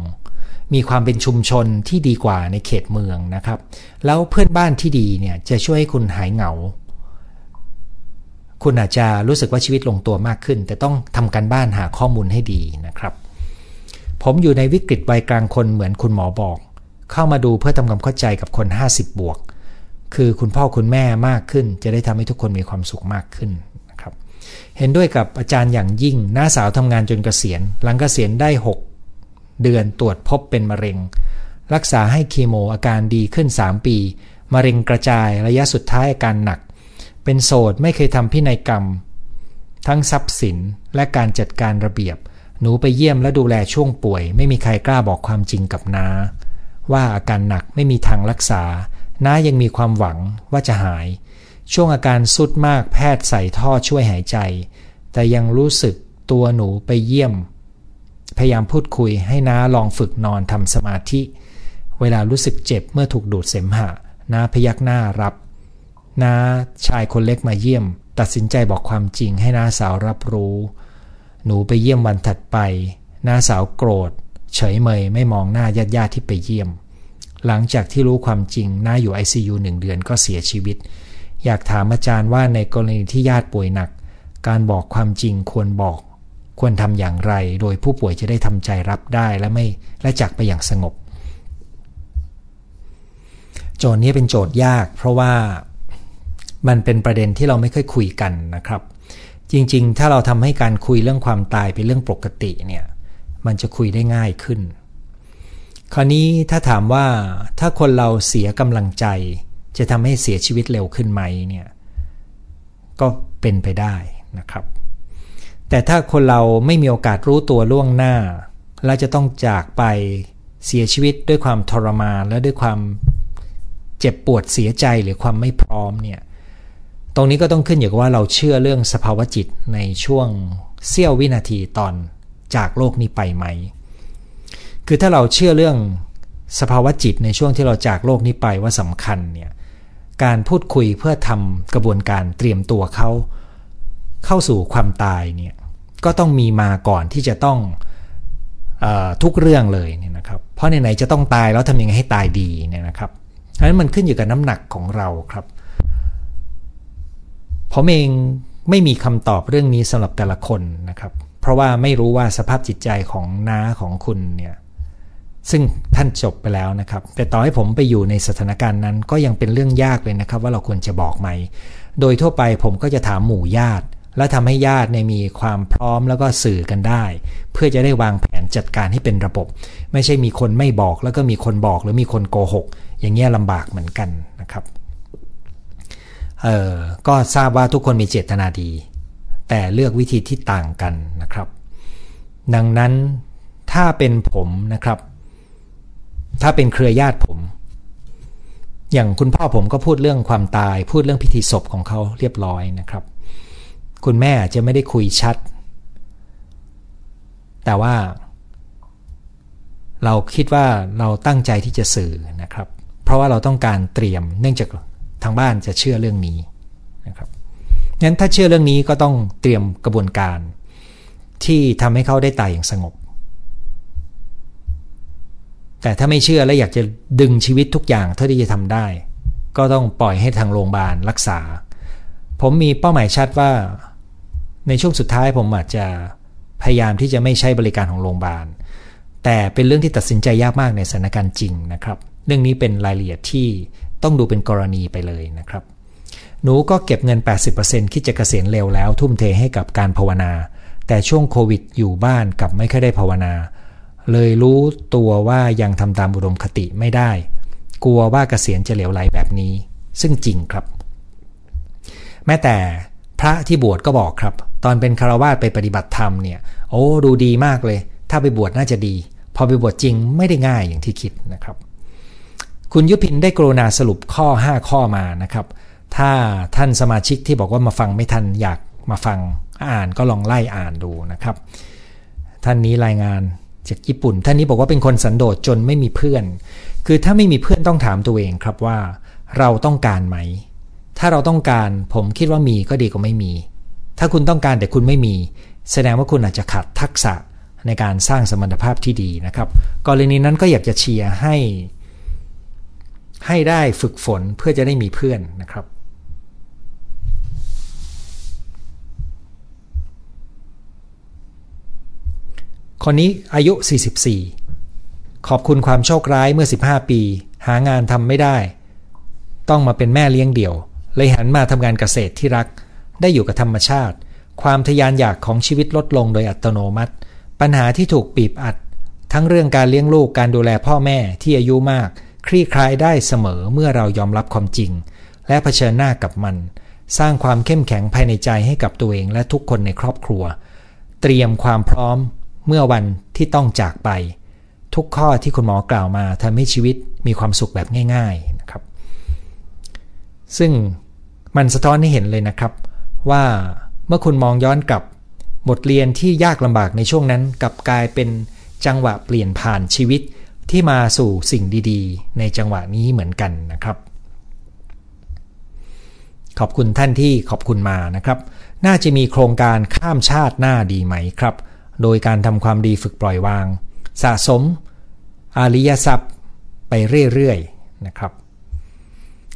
มีความเป็นชุมชนที่ดีกว่าในเขตเมืองนะครับ แล้วเพื่อนบ้านที่ดีเนี่ยจะช่วยให้คุณหายเหงา คุณอาจจะรู้สึกว่าชีวิตลงตัวมากขึ้น แต่ต้องทำการบ้านหาข้อมูลให้ดีนะครับ ผมอยู่ในวิกฤตวัยกลางคนเหมือนคุณหมอบอก เข้ามาดูเพื่อทำความเข้าใจกับคน 50 บวก คือคุณพ่อคุณแม่มากขึ้น จะได้ทำให้ทุกคนมีความสุขมากขึ้นนะครับเห็นด้วยกับอาจารย์อย่างยิ่งน้าสาวทำงานจนเกษียณ หลังเกษียณได้ 6 เดือนตรวจพบเป็นมะเร็ง รักษาให้เคีโมอาการดีขึ้น 3 ปี มะเร็งกระจายระยะสุดท้ายอาการหนัก เป็นโสดไม่เคยทำพินัยกรรม ทั้งทรัพย์สินและการจัดการระเบียบ หนูไปเยี่ยมและดูแลช่วงป่วย ไม่มีใครกล้าบอกความจริงกับน้าว่าอาการหนักไม่มีทางรักษา น้ายังมีความหวังว่าจะหาย ช่วงอาการสุดมากแพทย์ใส่ท่อช่วยหายใจ แต่ยังรู้สึกตัวหนูไปเยี่ยม พยายามพูดคุยให้น้าลองฝึกนอนทำสมาธิ เวลารู้สึกเจ็บเมื่อถูกดูดเสมหะ น้าพยักหน้ารับน้าชายคนเล็กมาเยี่ยม ตัดสินใจบอกความจริงให้น้าสาวรับรู้ หนูไปเยี่ยมวันถัดไป น้าสาวโกรธ เฉยเมยไม่มองหน้าญาติญาติที่ไปเยี่ยม หลังจากที่รู้ความจริงน่าอยู่ ICU หนึ่งเดือนก็เสียชีวิต อยากถามอาจารย์ว่าในกรณีที่ญาติป่วยหนัก การบอกความจริงควรบอก ควรทำอย่างไร โดยผู้ป่วยจะได้ทำใจรับได้และไม่และจากไปอย่างสงบ โจทย์นี้เป็นโจทย์ยาก เพราะว่ามันเป็นประเด็นที่เราไม่ค่อยคุยกันนะครับ จริงๆ ถ้าเราทำให้การคุยเรื่องความตายเป็นเรื่องปกติเนี่ยมันจะคุยได้ง่ายขึ้น คราวนี้ถ้าถามว่าถ้าคนเราเสียกำลังใจ จะทำให้เสียชีวิตเร็วขึ้นไหมเนี่ยก็เป็นไปได้นะครับ แต่ถ้าคนเราไม่มีโอกาสรู้ตัวล่วงหน้า และจะต้องจากไปเสียชีวิตด้วยความทรมานและด้วยความเจ็บปวดเสียใจหรือความไม่พร้อมเนี่ยตรงนี้ก็ต้องขึ้นอยู่กับว่าเราเชื่อเรื่องสภาวะจิตในช่วงเสี้ยววินาทีตอนจากโลกนี้ไปไหม คือถ้าเราเชื่อเรื่องสภาวะจิตในช่วงที่เราจากโลกนี้ไปว่าสำคัญเนี่ยการพูดคุยเพื่อทำกระบวนการเตรียมตัวเขาเข้าสู่ความตายเนี่ยก็ต้องมีมาก่อนที่จะต้องอทุกเรื่องเลยเนี่ยนะครับ เพราะไหนๆจะต้องตายแล้วทำยังไงให้ตายดีเนี่ยนะครับอันนั้นมันขึ้นอยู่กับน้ำหนักของเราครับผมเองไม่มีคำตอบเรื่องนี้สำหรับแต่ละคนนะครับ เพราะว่าไม่รู้ว่าสภาพจิตใจของน้าของคุณเนี่ย ซึ่งท่านจบไปแล้วนะครับ แต่ต่อให้ผมไปอยู่ในสถานการณ์นั้น ก็ยังเป็นเรื่องยากเลยนะครับ ว่าเราควรจะบอกไหม โดยทั่วไปผมก็จะถามหมู่ญาติ และทำให้ญาติในมีความพร้อมแล้วก็สื่อกันได้ เพื่อจะได้วางแผนจัดการให้เป็นระบบ ไม่ใช่มีคนไม่บอกแล้วก็มีคนบอกหรือมีคนโกหก อย่างเงี้ยลำบากเหมือนกันนะครับเออก็ทราบว่าทุกคนมีเจตนาดี แต่เลือกวิธีที่ต่างกันนะครับ ดังนั้นถ้าเป็นผมนะครับ ถ้าเป็นเครือญาติผม อย่างคุณพ่อผมก็พูดเรื่องความตาย พูดเรื่องพิธีศพของเขาเรียบร้อยนะครับ คุณแม่จะไม่ได้คุยชัด แต่ว่า เราคิดว่าเราตั้งใจที่จะสื่อนะครับ เพราะว่าเราต้องการเตรียม เนื่องจากทางบ้านจะเชื่อเรื่องนี้นะครับงั้นถ้าเชื่อเรื่องนี้ก็ต้องเตรียมกระบวนการที่ทำให้เขาได้ตายอย่างสงบ แต่ถ้าไม่เชื่อและอยากจะดึงชีวิตทุกอย่างเท่าที่จะทำได้ ก็ต้องปล่อยให้ทางโรงพยาบาลรักษา ผมมีเป้าหมายชัดว่า ในช่วงสุดท้ายผมอาจจะพยายามที่จะไม่ใช้บริการของโรงพยาบาล แต่เป็นเรื่องที่ตัดสินใจยากมากในสถานการณ์จริงนะครับ เรื่องนี้เป็นรายละเอียดที่ต้องดูเป็นกรณีไปเลยนะครับ หนูก็เก็บเงิน 80%คิดจะเกษียณเร็วแล้วทุ่มเทให้กับการภาวนา แต่ช่วงโควิดอยู่บ้านกับไม่ค่อยได้ภาวนา เลยรู้ตัวว่ายังทำตามอุดมคติไม่ได้ กลัวว่าเกษียณจะเหลวไหลแบบนี้ ซึ่งจริงครับ แม้แต่พระที่บวชก็บอกครับ ตอนเป็นคารวาสไปปฏิบัติธรรมเนี่ย โอ้ดูดีมากเลย ถ้าไปบวชน่าจะดี พอไปบวชจริงไม่ได้ง่ายอย่างที่คิดนะครับ คุณยุพินได้กรุณาสรุปข้อ 5 ข้อมานะครับ ถ้าท่านสมาชิกที่บอกว่ามาฟังไม่ทันอยากมาฟังอ่านก็ลองไล่อ่านดูนะครับ ท่านนี้รายงาน จากญี่ปุ่น ท่านนี้บอกว่าเป็นคนสันโดษจนไม่มีเพื่อน คือถ้าไม่มีเพื่อนต้องถามตัวเองครับว่า เราต้องการไหม ถ้าเราต้องการผมคิดว่ามีก็ดีกว่าไม่มี ถ้าคุณต้องการแต่คุณไม่มี แสดงว่าคุณอาจจะขาดทักษะในการสร้างสมรรถภาพที่ดีนะครับ กรณีนั้นก็อยากจะเชียร์ให้ ให้ได้ฝึกฝนเพื่อจะได้มีเพื่อนนะครับ คนนี้อายุ 44 ขอบคุณความโชคร้ายเมื่อ 15 ปี หางานทำไม่ได้ ต้องมาเป็นแม่เลี้ยงเดี่ยว เลยหันมาทำงานเกษตรที่รัก ได้อยู่กับธรรมชาติ ความทยานอยากของชีวิตลดลงโดยอัตโนมัติ ปัญหาที่ถูกปีบอัด ทั้งเรื่องการเลี้ยงลูกการดูแลพ่อแม่ที่อายุมาก คลี่คลายได้เสมอเมื่อเรายอมรับความจริง และะเผชิญหน้ากับมัน สร้างความเข้มแข็งภายในใจให้กับตัวเองและทุกคนในครอบครัว เตรียมความพร้อม เมื่อวันที่ต้องจากไป ทุกข้อที่คุณหมอกล่าวมาทำให้ชีวิตมีความสุขแบบง่าย ๆนะครับ ซึ่งมันสะท้อนให้เห็นเลยนะครับ ว่าเมื่อคุณมองย้อนกลับบทเรียนที่ยากลำบากในช่วงนั้นกลับกลายเป็นจังหวะเปลี่ยนผ่านชีวิตที่มาสู่สิ่งดีๆ ในจังหวะนี้เหมือนกันนะครับ ขอบคุณท่านที่ขอบคุณมานะครับ น่าจะมีโครงการข้ามชาติหน้าดีไหมครับ โดยการทำความดีฝึกปล่อยวาง สะสมอาริยทรัพย์ไปเรื่อยๆนะครับ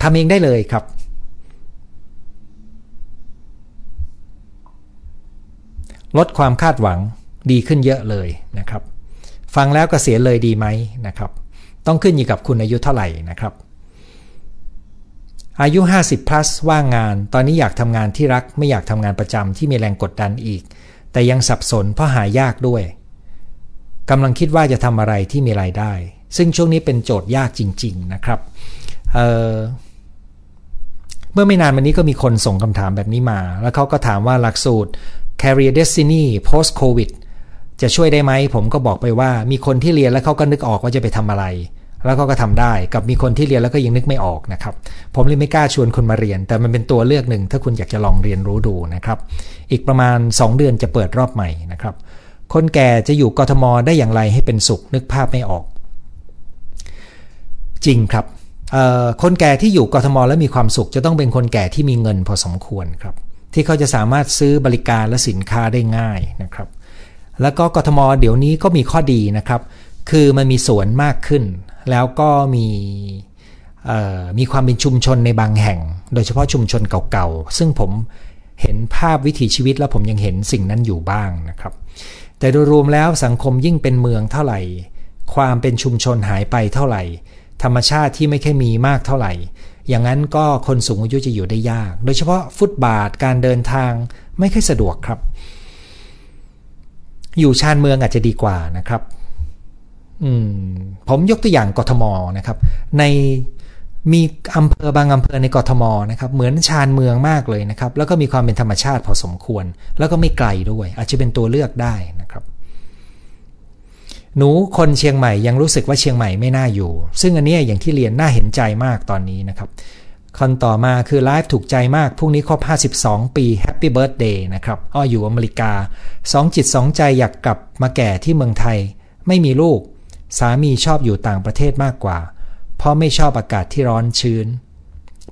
ทำเองได้เลยครับ ลดความคาดหวังดีขึ้นเยอะเลยนะครับ ฟังแล้วกเกษียณเลยดีไหมนะครับ ต้องขึ้นอยู่กับคุณอายุเท่าไหร่นะครับ อายุ 50 plus ว่างงาน ตอนนี้อยากทำงานที่รักไม่อยากทำงานประจำที่มีแรงกดดันอีก แต่ยังสับสนเพราะหายากด้วยกำลังคิดว่าจะทำอะไรที่มีรายได้ ซึ่งช่วงนี้เป็นโจทย์ยากจริง ๆ นะครับเเมื่อไม่นานมานี้ก็มีคนส่งคำถามแบบนี้มา แล้วเขาก็ถามว่าหลักสูตร Career Destiny Post Covid จะช่วยได้ไหม ผมก็บอกไปว่ามีคนที่เรียนแล้วเขาก็นึกออกว่าจะไปทำอะไร แล้วเขาก็ทำได้กับมีคนที่เรียนแล้วก็ยังนึกไม่ออกนะครับ ผมเลยไม่กล้าชวนคนมาเรียน แต่มันเป็นตัวเลือกหนึ่งถ้าคุณอยากจะลองเรียนรู้ดูนะครับ อีกประมาณ 2 เดือนจะเปิดรอบใหม่นะครับ คนแก่จะอยู่กทมได้อย่างไรให้เป็นสุขนึกภาพไม่ออก จริงครับคนแก่ที่อยู่กทมแล้วมีความสุขจะต้องเป็นคนแก่ที่มีเงินพอสมควรครับ ที่เขาจะสามารถซื้อบริการและสินค้าได้ง่ายนะครับ แล้วก็กทมเดี๋ยวนี้ก็มีข้อดีนะครับ คือมันมีสวนมากขึ้น แล้วก็มีมีความเป็นชุมชนในบางแห่ง โดยเฉพาะชุมชนเก่าๆ ซึ่งผมเห็นภาพวิถีชีวิตแล้วผมยังเห็นสิ่งนั้นอยู่บ้างนะครับ แต่โดยรวมแล้วสังคมยิ่งเป็นเมืองเท่าไหร่ ความเป็นชุมชนหายไปเท่าไหร่ ธรรมชาติที่ไม่ค่อยมีมากเท่าไหร่ อย่างนั้นก็คนสูงอายุจะอยู่ได้ยาก โดยเฉพาะฟุตบาทการเดินทางไม่ค่อยสะดวกครับ อยู่ชานเมืองอาจจะดีกว่านะครับ ผมยกตัวอย่างกทมนะครับ ในมีอำเภอบางอำเภอในกทมนะครับ เหมือนชานเมืองมากเลยนะครับ แล้วก็มีความเป็นธรรมชาติพอสมควร แล้วก็ไม่ไกลด้วย อาจจะเป็นตัวเลือกได้นะครับ หนูคนเชียงใหม่ยังรู้สึกว่าเชียงใหม่ไม่น่าอยู่ ซึ่งอันนี้อย่างที่เรียนน่าเห็นใจมากตอนนี้นะครับคนต่อมาคือไลฟ์ถูกใจมากพรุ่งนี้ครบ 52 ปี happy birthday นะครับอ้ออยู่อเมริกาสองจิตสองใจอยากกลับมาแก่ที่เมืองไทย ไม่มีลูก สามีชอบอยู่ต่างประเทศมากกว่า เพราะไม่ชอบอากาศที่ร้อนชื้น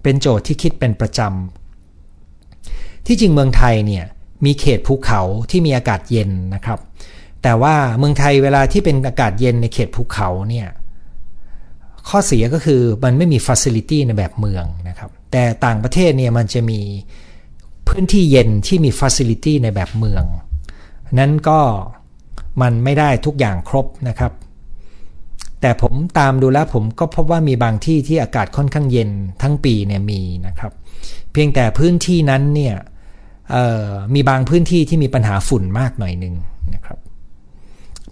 เป็นโจทย์ที่คิดเป็นประจำ ที่จริงเมืองไทยเนี่ยมีเขตภูเขาที่มีอากาศเย็นนะครับ แต่ว่าเมืองไทยเวลาที่เป็นอากาศเย็นในเขตภูเขาเนี่ยข้อเสียก็คือมันไม่มี facility ในแบบเมืองนะครับ แต่ต่างประเทศเนี่ยมันจะมีพื้นที่เย็นที่มี facility ในแบบเมือง นั้นก็มันไม่ได้ทุกอย่างครบนะครับ แต่ผมตามดูแล้วผมก็พบว่ามีบางที่ที่อากาศค่อนข้างเย็นทั้งปีเนี่ยมีนะครับ เพียงแต่พื้นที่นั้นเนี่ยมีบางพื้นที่ที่มีปัญหาฝุ่นมากหน่อยหนึ่งนะครับ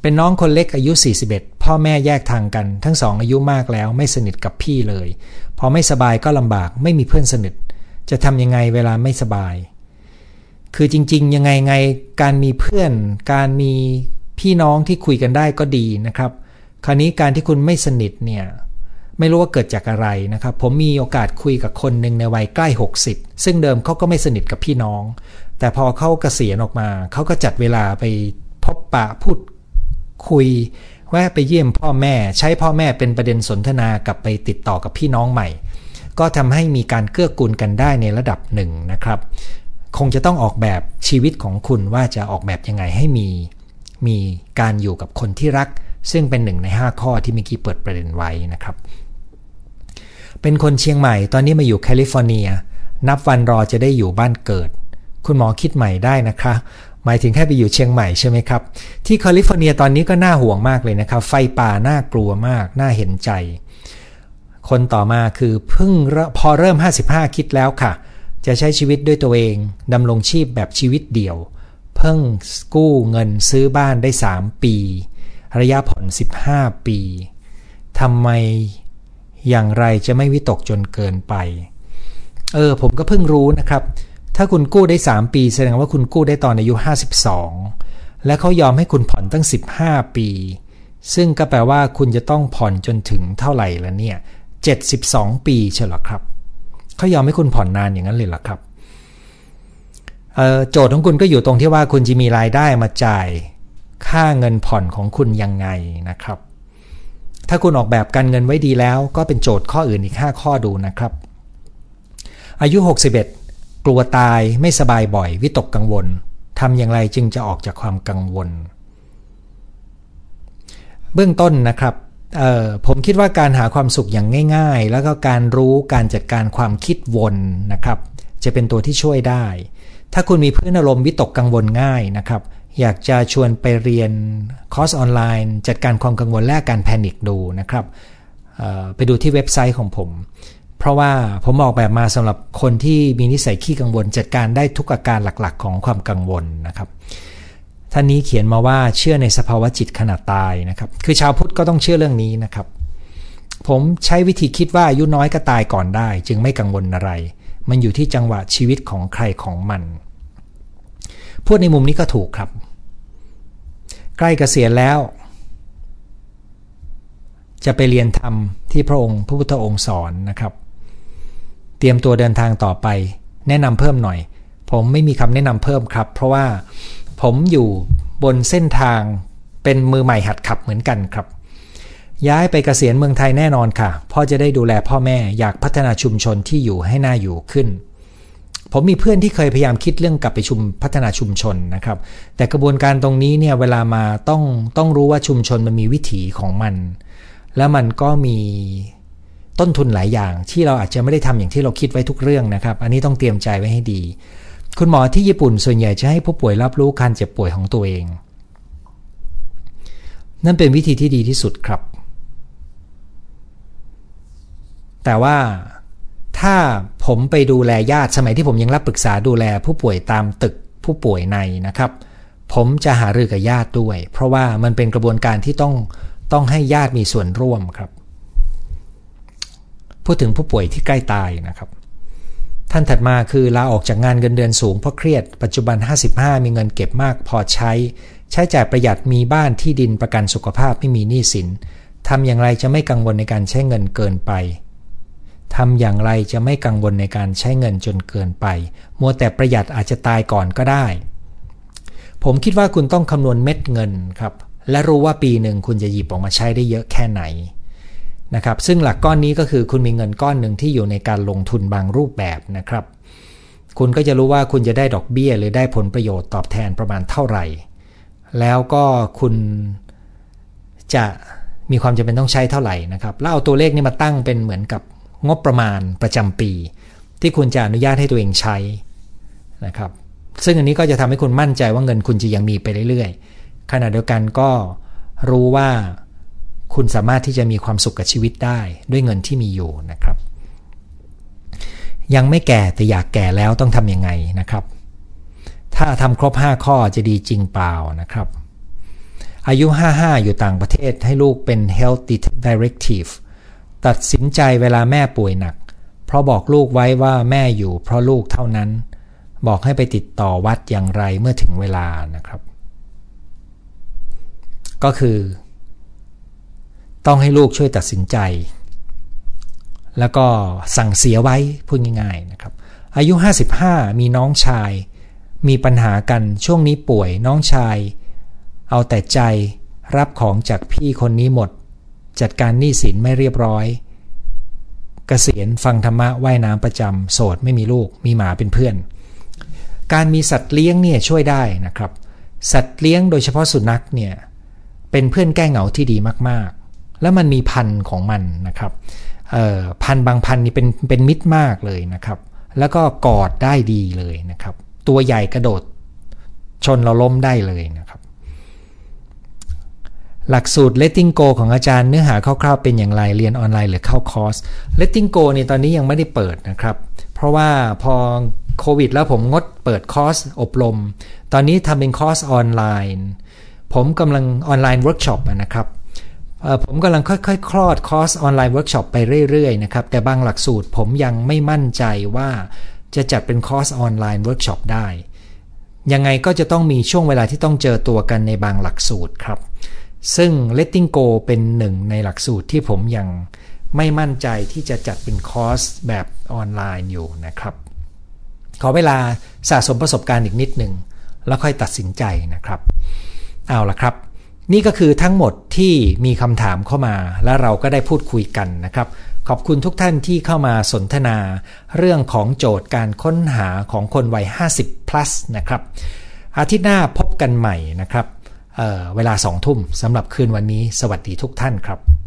เป็นน้องคนเล็กอายุ 41 พ่อแม่แยกทางกัน ทั้งสองอายุมากแล้วไม่สนิทกับพี่เลย พอไม่สบายก็ลำบากไม่มีเพื่อนสนิท จะทำยังไงเวลาไม่สบาย คือจริง ๆ ยังไงไงการมีเพื่อน การมีพี่น้องที่คุยกันได้ก็ดีนะครับ คราวนี้การที่คุณไม่สนิทเนี่ยไม่รู้ว่าเกิดจากอะไรนะครับ ผมมีโอกาสคุยกับคนหนึ่งในวัยใกล้ 60 ซึ่งเดิมเขาก็ไม่สนิทกับพี่น้อง แต่พอเขาเกษียณออกมา เขาก็จัดเวลาไปพบปะพูดคุยแวะไปเยี่ยมพ่อแม่ ใช้พ่อแม่เป็นประเด็นสนทนากับไปติดต่อกับพี่น้องใหม่ ก็ทำให้มีการเกื้อกูลกันได้ในระดับหนึ่งนะครับ คงจะต้องออกแบบชีวิตของคุณว่าจะออกแบบยังไงให้มี มีการอยู่กับคนที่รัก ซึ่งเป็นหนึ่งใน 5 ข้อที่เมื่อกี้เปิดประเด็นไว้นะครับ เป็นคนเชียงใหม่ตอนนี้มาอยู่แคลิฟอร์เนีย นับวันรอจะได้อยู่บ้านเกิด คุณหมอคิดใหม่ได้นะคะหมายถึงแค่ไปอยู่เชียงใหม่ใช่ไหมครับ ที่แคลิฟอร์เนียตอนนี้ก็น่าห่วงมากเลยนะครับ ไฟป่าน่ากลัวมาก น่าเห็นใจ คนต่อมาคือเพิ่งพอเริ่ม 55 คิดแล้วค่ะ จะใช้ชีวิตด้วยตัวเองดำรงชีพแบบชีวิตเดี่ยวพิ่งกู้เงินซื้อบ้านได้ 3 ปี ระยะผ่อน 15 ปีทำไมอย่างไรจะไม่วิตกจนเกินไป เออ ผมก็เพิ่งรู้นะครับ ถ้าคุณกู้ได้ 3 ปี แสดงว่าคุณกู้ได้ตอนอายุ 52 และเขายอมให้คุณผ่อนตั้ง 15 ปี ซึ่งก็แปลว่าคุณจะต้องผ่อนจนถึงเท่าไหร่ล้วเนี่ย 72 ปีใช่หรอครับ เขายอมให้คุณผ่อนนานอย่างนั้นเลยหรอครับโจทย์ของคุณก็อยู่ตรงที่ว่าคุณจะมีรายได้มาจ่าย ค่าเงินผ่อนของคุณยังไงนะครับ ถ้าคุณออกแบบการเงินไว้ดีแล้ว ก็เป็นโจทย์ข้ออื่นอีก 5 ข้อดูนะครับ อายุ 61 กลัวตายไม่สบายบ่อย วิตกกังวลทำอย่างไรจึงจะออกจากความกังวล เบื้องต้นนะครับผมคิดว่าการหาความสุขอย่างง่าย ๆ แล้วก็การรู้การจัดการความคิดวนนะครับ จะเป็นตัวที่ช่วยได้ ถ้าคุณมีพื้นอารมณ์วิตกกังวลง่ายนะครับ อยากจะชวนไปเรียนคอร์สออนไลน์ จัดการความกังวลและการ panic ดูนะครับไปดูที่เว็บไซต์ของผม เพราะว่าผมออกแบบมาสำหรับคนที่มีนิสัยขี้กังวล จัดการได้ทุกอาการหลักๆ ของความกังวลนะครับท่านนี้เขียนมาว่าเชื่อในสภาวะจิตขณะตายนะครับ คือชาวพุทธก็ต้องเชื่อเรื่องนี้นะครับ ผมใช้วิธีคิดว่าอายุน้อยก็ตายก่อนได้ จึงไม่กังวลอะไร มันอยู่ที่จังหวะชีวิตของใครของมัน พูดในมุมนี้ก็ถูกครับ ใกล้เกษียณแล้ว จะไปเรียนธรรมที่พระองค์พระพุทธองค์สอนนะครับ เตรียมตัวเดินทางต่อไป แนะนำเพิ่มหน่อย ผมไม่มีคำแนะนำเพิ่มครับ เพราะว่าผมอยู่บนเส้นทางเป็นมือใหม่หัดขับเหมือนกันครับ ย้ายไปเกษียณเมืองไทยแน่นอนค่ะ พ่อจะได้ดูแลพ่อแม่อยากพัฒนาชุมชนที่อยู่ให้น่าอยู่ขึ้น ผมมีเพื่อนที่เคยพยายามคิดเรื่องกลับไปชุมพัฒนาชุมชนนะครับ แต่กระบวนการตรงนี้เนี่ยเวลามาต้องต้องรู้ว่าชุมชนมันมีวิถีของมัน แล้วมันก็มีต้นทุนหลายอย่างที่เราอาจจะไม่ได้ทำอย่างที่เราคิดไว้ทุกเรื่องนะครับ อันนี้ต้องเตรียมใจไว้ให้ดี คุณหมอที่ญี่ปุ่นส่วนใหญ่จะให้ผู้ป่วยรับรู้การเจ็บป่วยของตัวเอง นั่นเป็นวิธีที่ดีที่สุดครับ แต่ว่า ถ้าผมไปดูแลญาติสมัยที่ผมยังรับปรึกษาดูแลผู้ป่วยตามตึกผู้ป่วยในนะครับ ผมจะหารือกับญาติด้วย เพราะว่ามันเป็นกระบวนการที่ต้องต้องให้ญาติมีส่วนร่วมครับ พูดถึงผู้ป่วยที่ใกล้ตายนะครับ ท่านถัดมาคือลาออกจากงานเงินเดือนสูงเพราะเครียดปัจจุบัน 55 มีเงินเก็บมากพอใช้ ใช้จ่ายประหยัดมีบ้านที่ดินประกันสุขภาพไม่มีหนี้สินทำอย่างไรจะไม่กังวลในการใช้เงินเกินไป ทำอย่างไรจะไม่กังวลในการใช้เงินจนเกินไป มัวแต่ประหยัดอาจจะตายก่อนก็ได้ ผมคิดว่าคุณต้องคำนวณเม็ดเงินครับ และรู้ว่าปีหนึ่งคุณจะหยิบออกมาใช้ได้เยอะแค่ไหนนะครับ ซึ่งหลักก้อนนี้ก็คือคุณมีเงินก้อนหนึ่งที่อยู่ในการลงทุนบางรูปแบบนะครับ คุณก็จะรู้ว่าคุณจะได้ดอกเบี้ย หรือได้ผลประโยชน์ตอบแทนประมาณเท่าไหร่ แล้วก็คุณจะมีความจำเป็นต้องใช้เท่าไหร่นะครับ แล้วเอาตัวเลขนี้มาตั้งเป็นเหมือนกับ งบประมาณประจำปี ที่คุณจะอนุญาตให้ตัวเองใช้นะครับซึ่งอันนี้ก็จะทำให้คุณมั่นใจว่าเงินคุณจะยังมีไปเรื่อยๆขณะเดียวกันก็รู้ว่าคุณสามารถที่จะมีความสุขกับชีวิตได้ด้วยเงินที่มีอยู่นะครับ ยังไม่แก่แต่อยากแก่แล้วต้องทำยังไงนะครับ ถ้าทำครบ 5 ข้อจะดีจริงเปล่านะครับ อายุ 55 อยู่ต่างประเทศให้ลูกเป็น health directive ตัดสินใจเวลาแม่ป่วยหนัก เพราะบอกลูกไว้ว่าแม่อยู่เพราะลูกเท่านั้น บอกให้ไปติดต่อวัดอย่างไรเมื่อถึงเวลานะครับ ก็คือ ต้องให้ลูกช่วยตัดสินใจ แล้วก็สั่งเสียไว้พูดง่าย ๆนะครับ อายุ 55 มีน้องชาย มีปัญหากันช่วงนี้ป่วยน้องชาย เอาแต่ใจรับของจากพี่คนนี้หมด จัดการหนี้สินไม่เรียบร้อยกเกษียณฟังธรรมะว่ายน้ำประจำโสดไม่มีลูกมีหมาเป็นเพื่อน การมีสัตว์เลี้ยงเนี่ยช่วยได้นะครับ สัตว์เลี้ยงโดยเฉพาะสุนัขเนี่ยเป็นเพื่อนแก้เหงาที่ดีมากๆ แล้วมันมีพันธุ์ของมันนะครับพันธุ์บางพันธุ์นี่เป็นเป็นมิตรมากเลยนะครับ แล้วก็กอดได้ดีเลยนะครับ ตัวใหญ่กระโดดชนเราล้มได้เลยนะครับ หลักสูตร Letting Go ของอาจารย์เนื้อหาคร่าวๆเป็นอย่างไรเรียนออนไลน์หรือเข้าคอร์ส Letting Go นี่ตอนนี้ยังไม่ได้เปิดนะครับ เพราะว่าพอโควิดแล้วผมงดเปิดคอร์สอบรม ตอนนี้ทำเป็นคอร์สออนไลน์ ผมกำลังออนไลน์เวิร์กช็อปนะครับผมกำลังค่อยๆคลอดคอร์สออนไลน์เวิร์กช็อปไปเรื่อยๆนะครับแต่บางหลักสูตรผมยังไม่มั่นใจว่าจะจัดเป็นคอร์สออนไลน์เวิร์กช็อปได้ ยังไงก็จะต้องมีช่วงเวลาที่ต้องเจอตัวกันในบางหลักสูตรครับ ซึ่ง Letting Go เป็นหนึ่งในหลักสูตรที่ผมยังไม่มั่นใจที่จะจัดเป็นคอร์สแบบออนไลน์อยู่นะครับ ขอเวลาสะสมประสบการณ์อีกนิดหนึ่งแล้วค่อยตัดสินใจนะครับ เอาละครับ นี่ก็คือทั้งหมดที่มีคำถามเข้ามา และเราก็ได้พูดคุยกันนะครับ ขอบคุณทุกท่านที่เข้ามาสนทนา เรื่องของโจทย์การค้นหาของคนวัย 50 plus นะครับ อาทิตย์หน้าพบกันใหม่นะครับ เวลาสองทุ่มสำหรับคืนวันนี้ สวัสดีทุกท่านครับ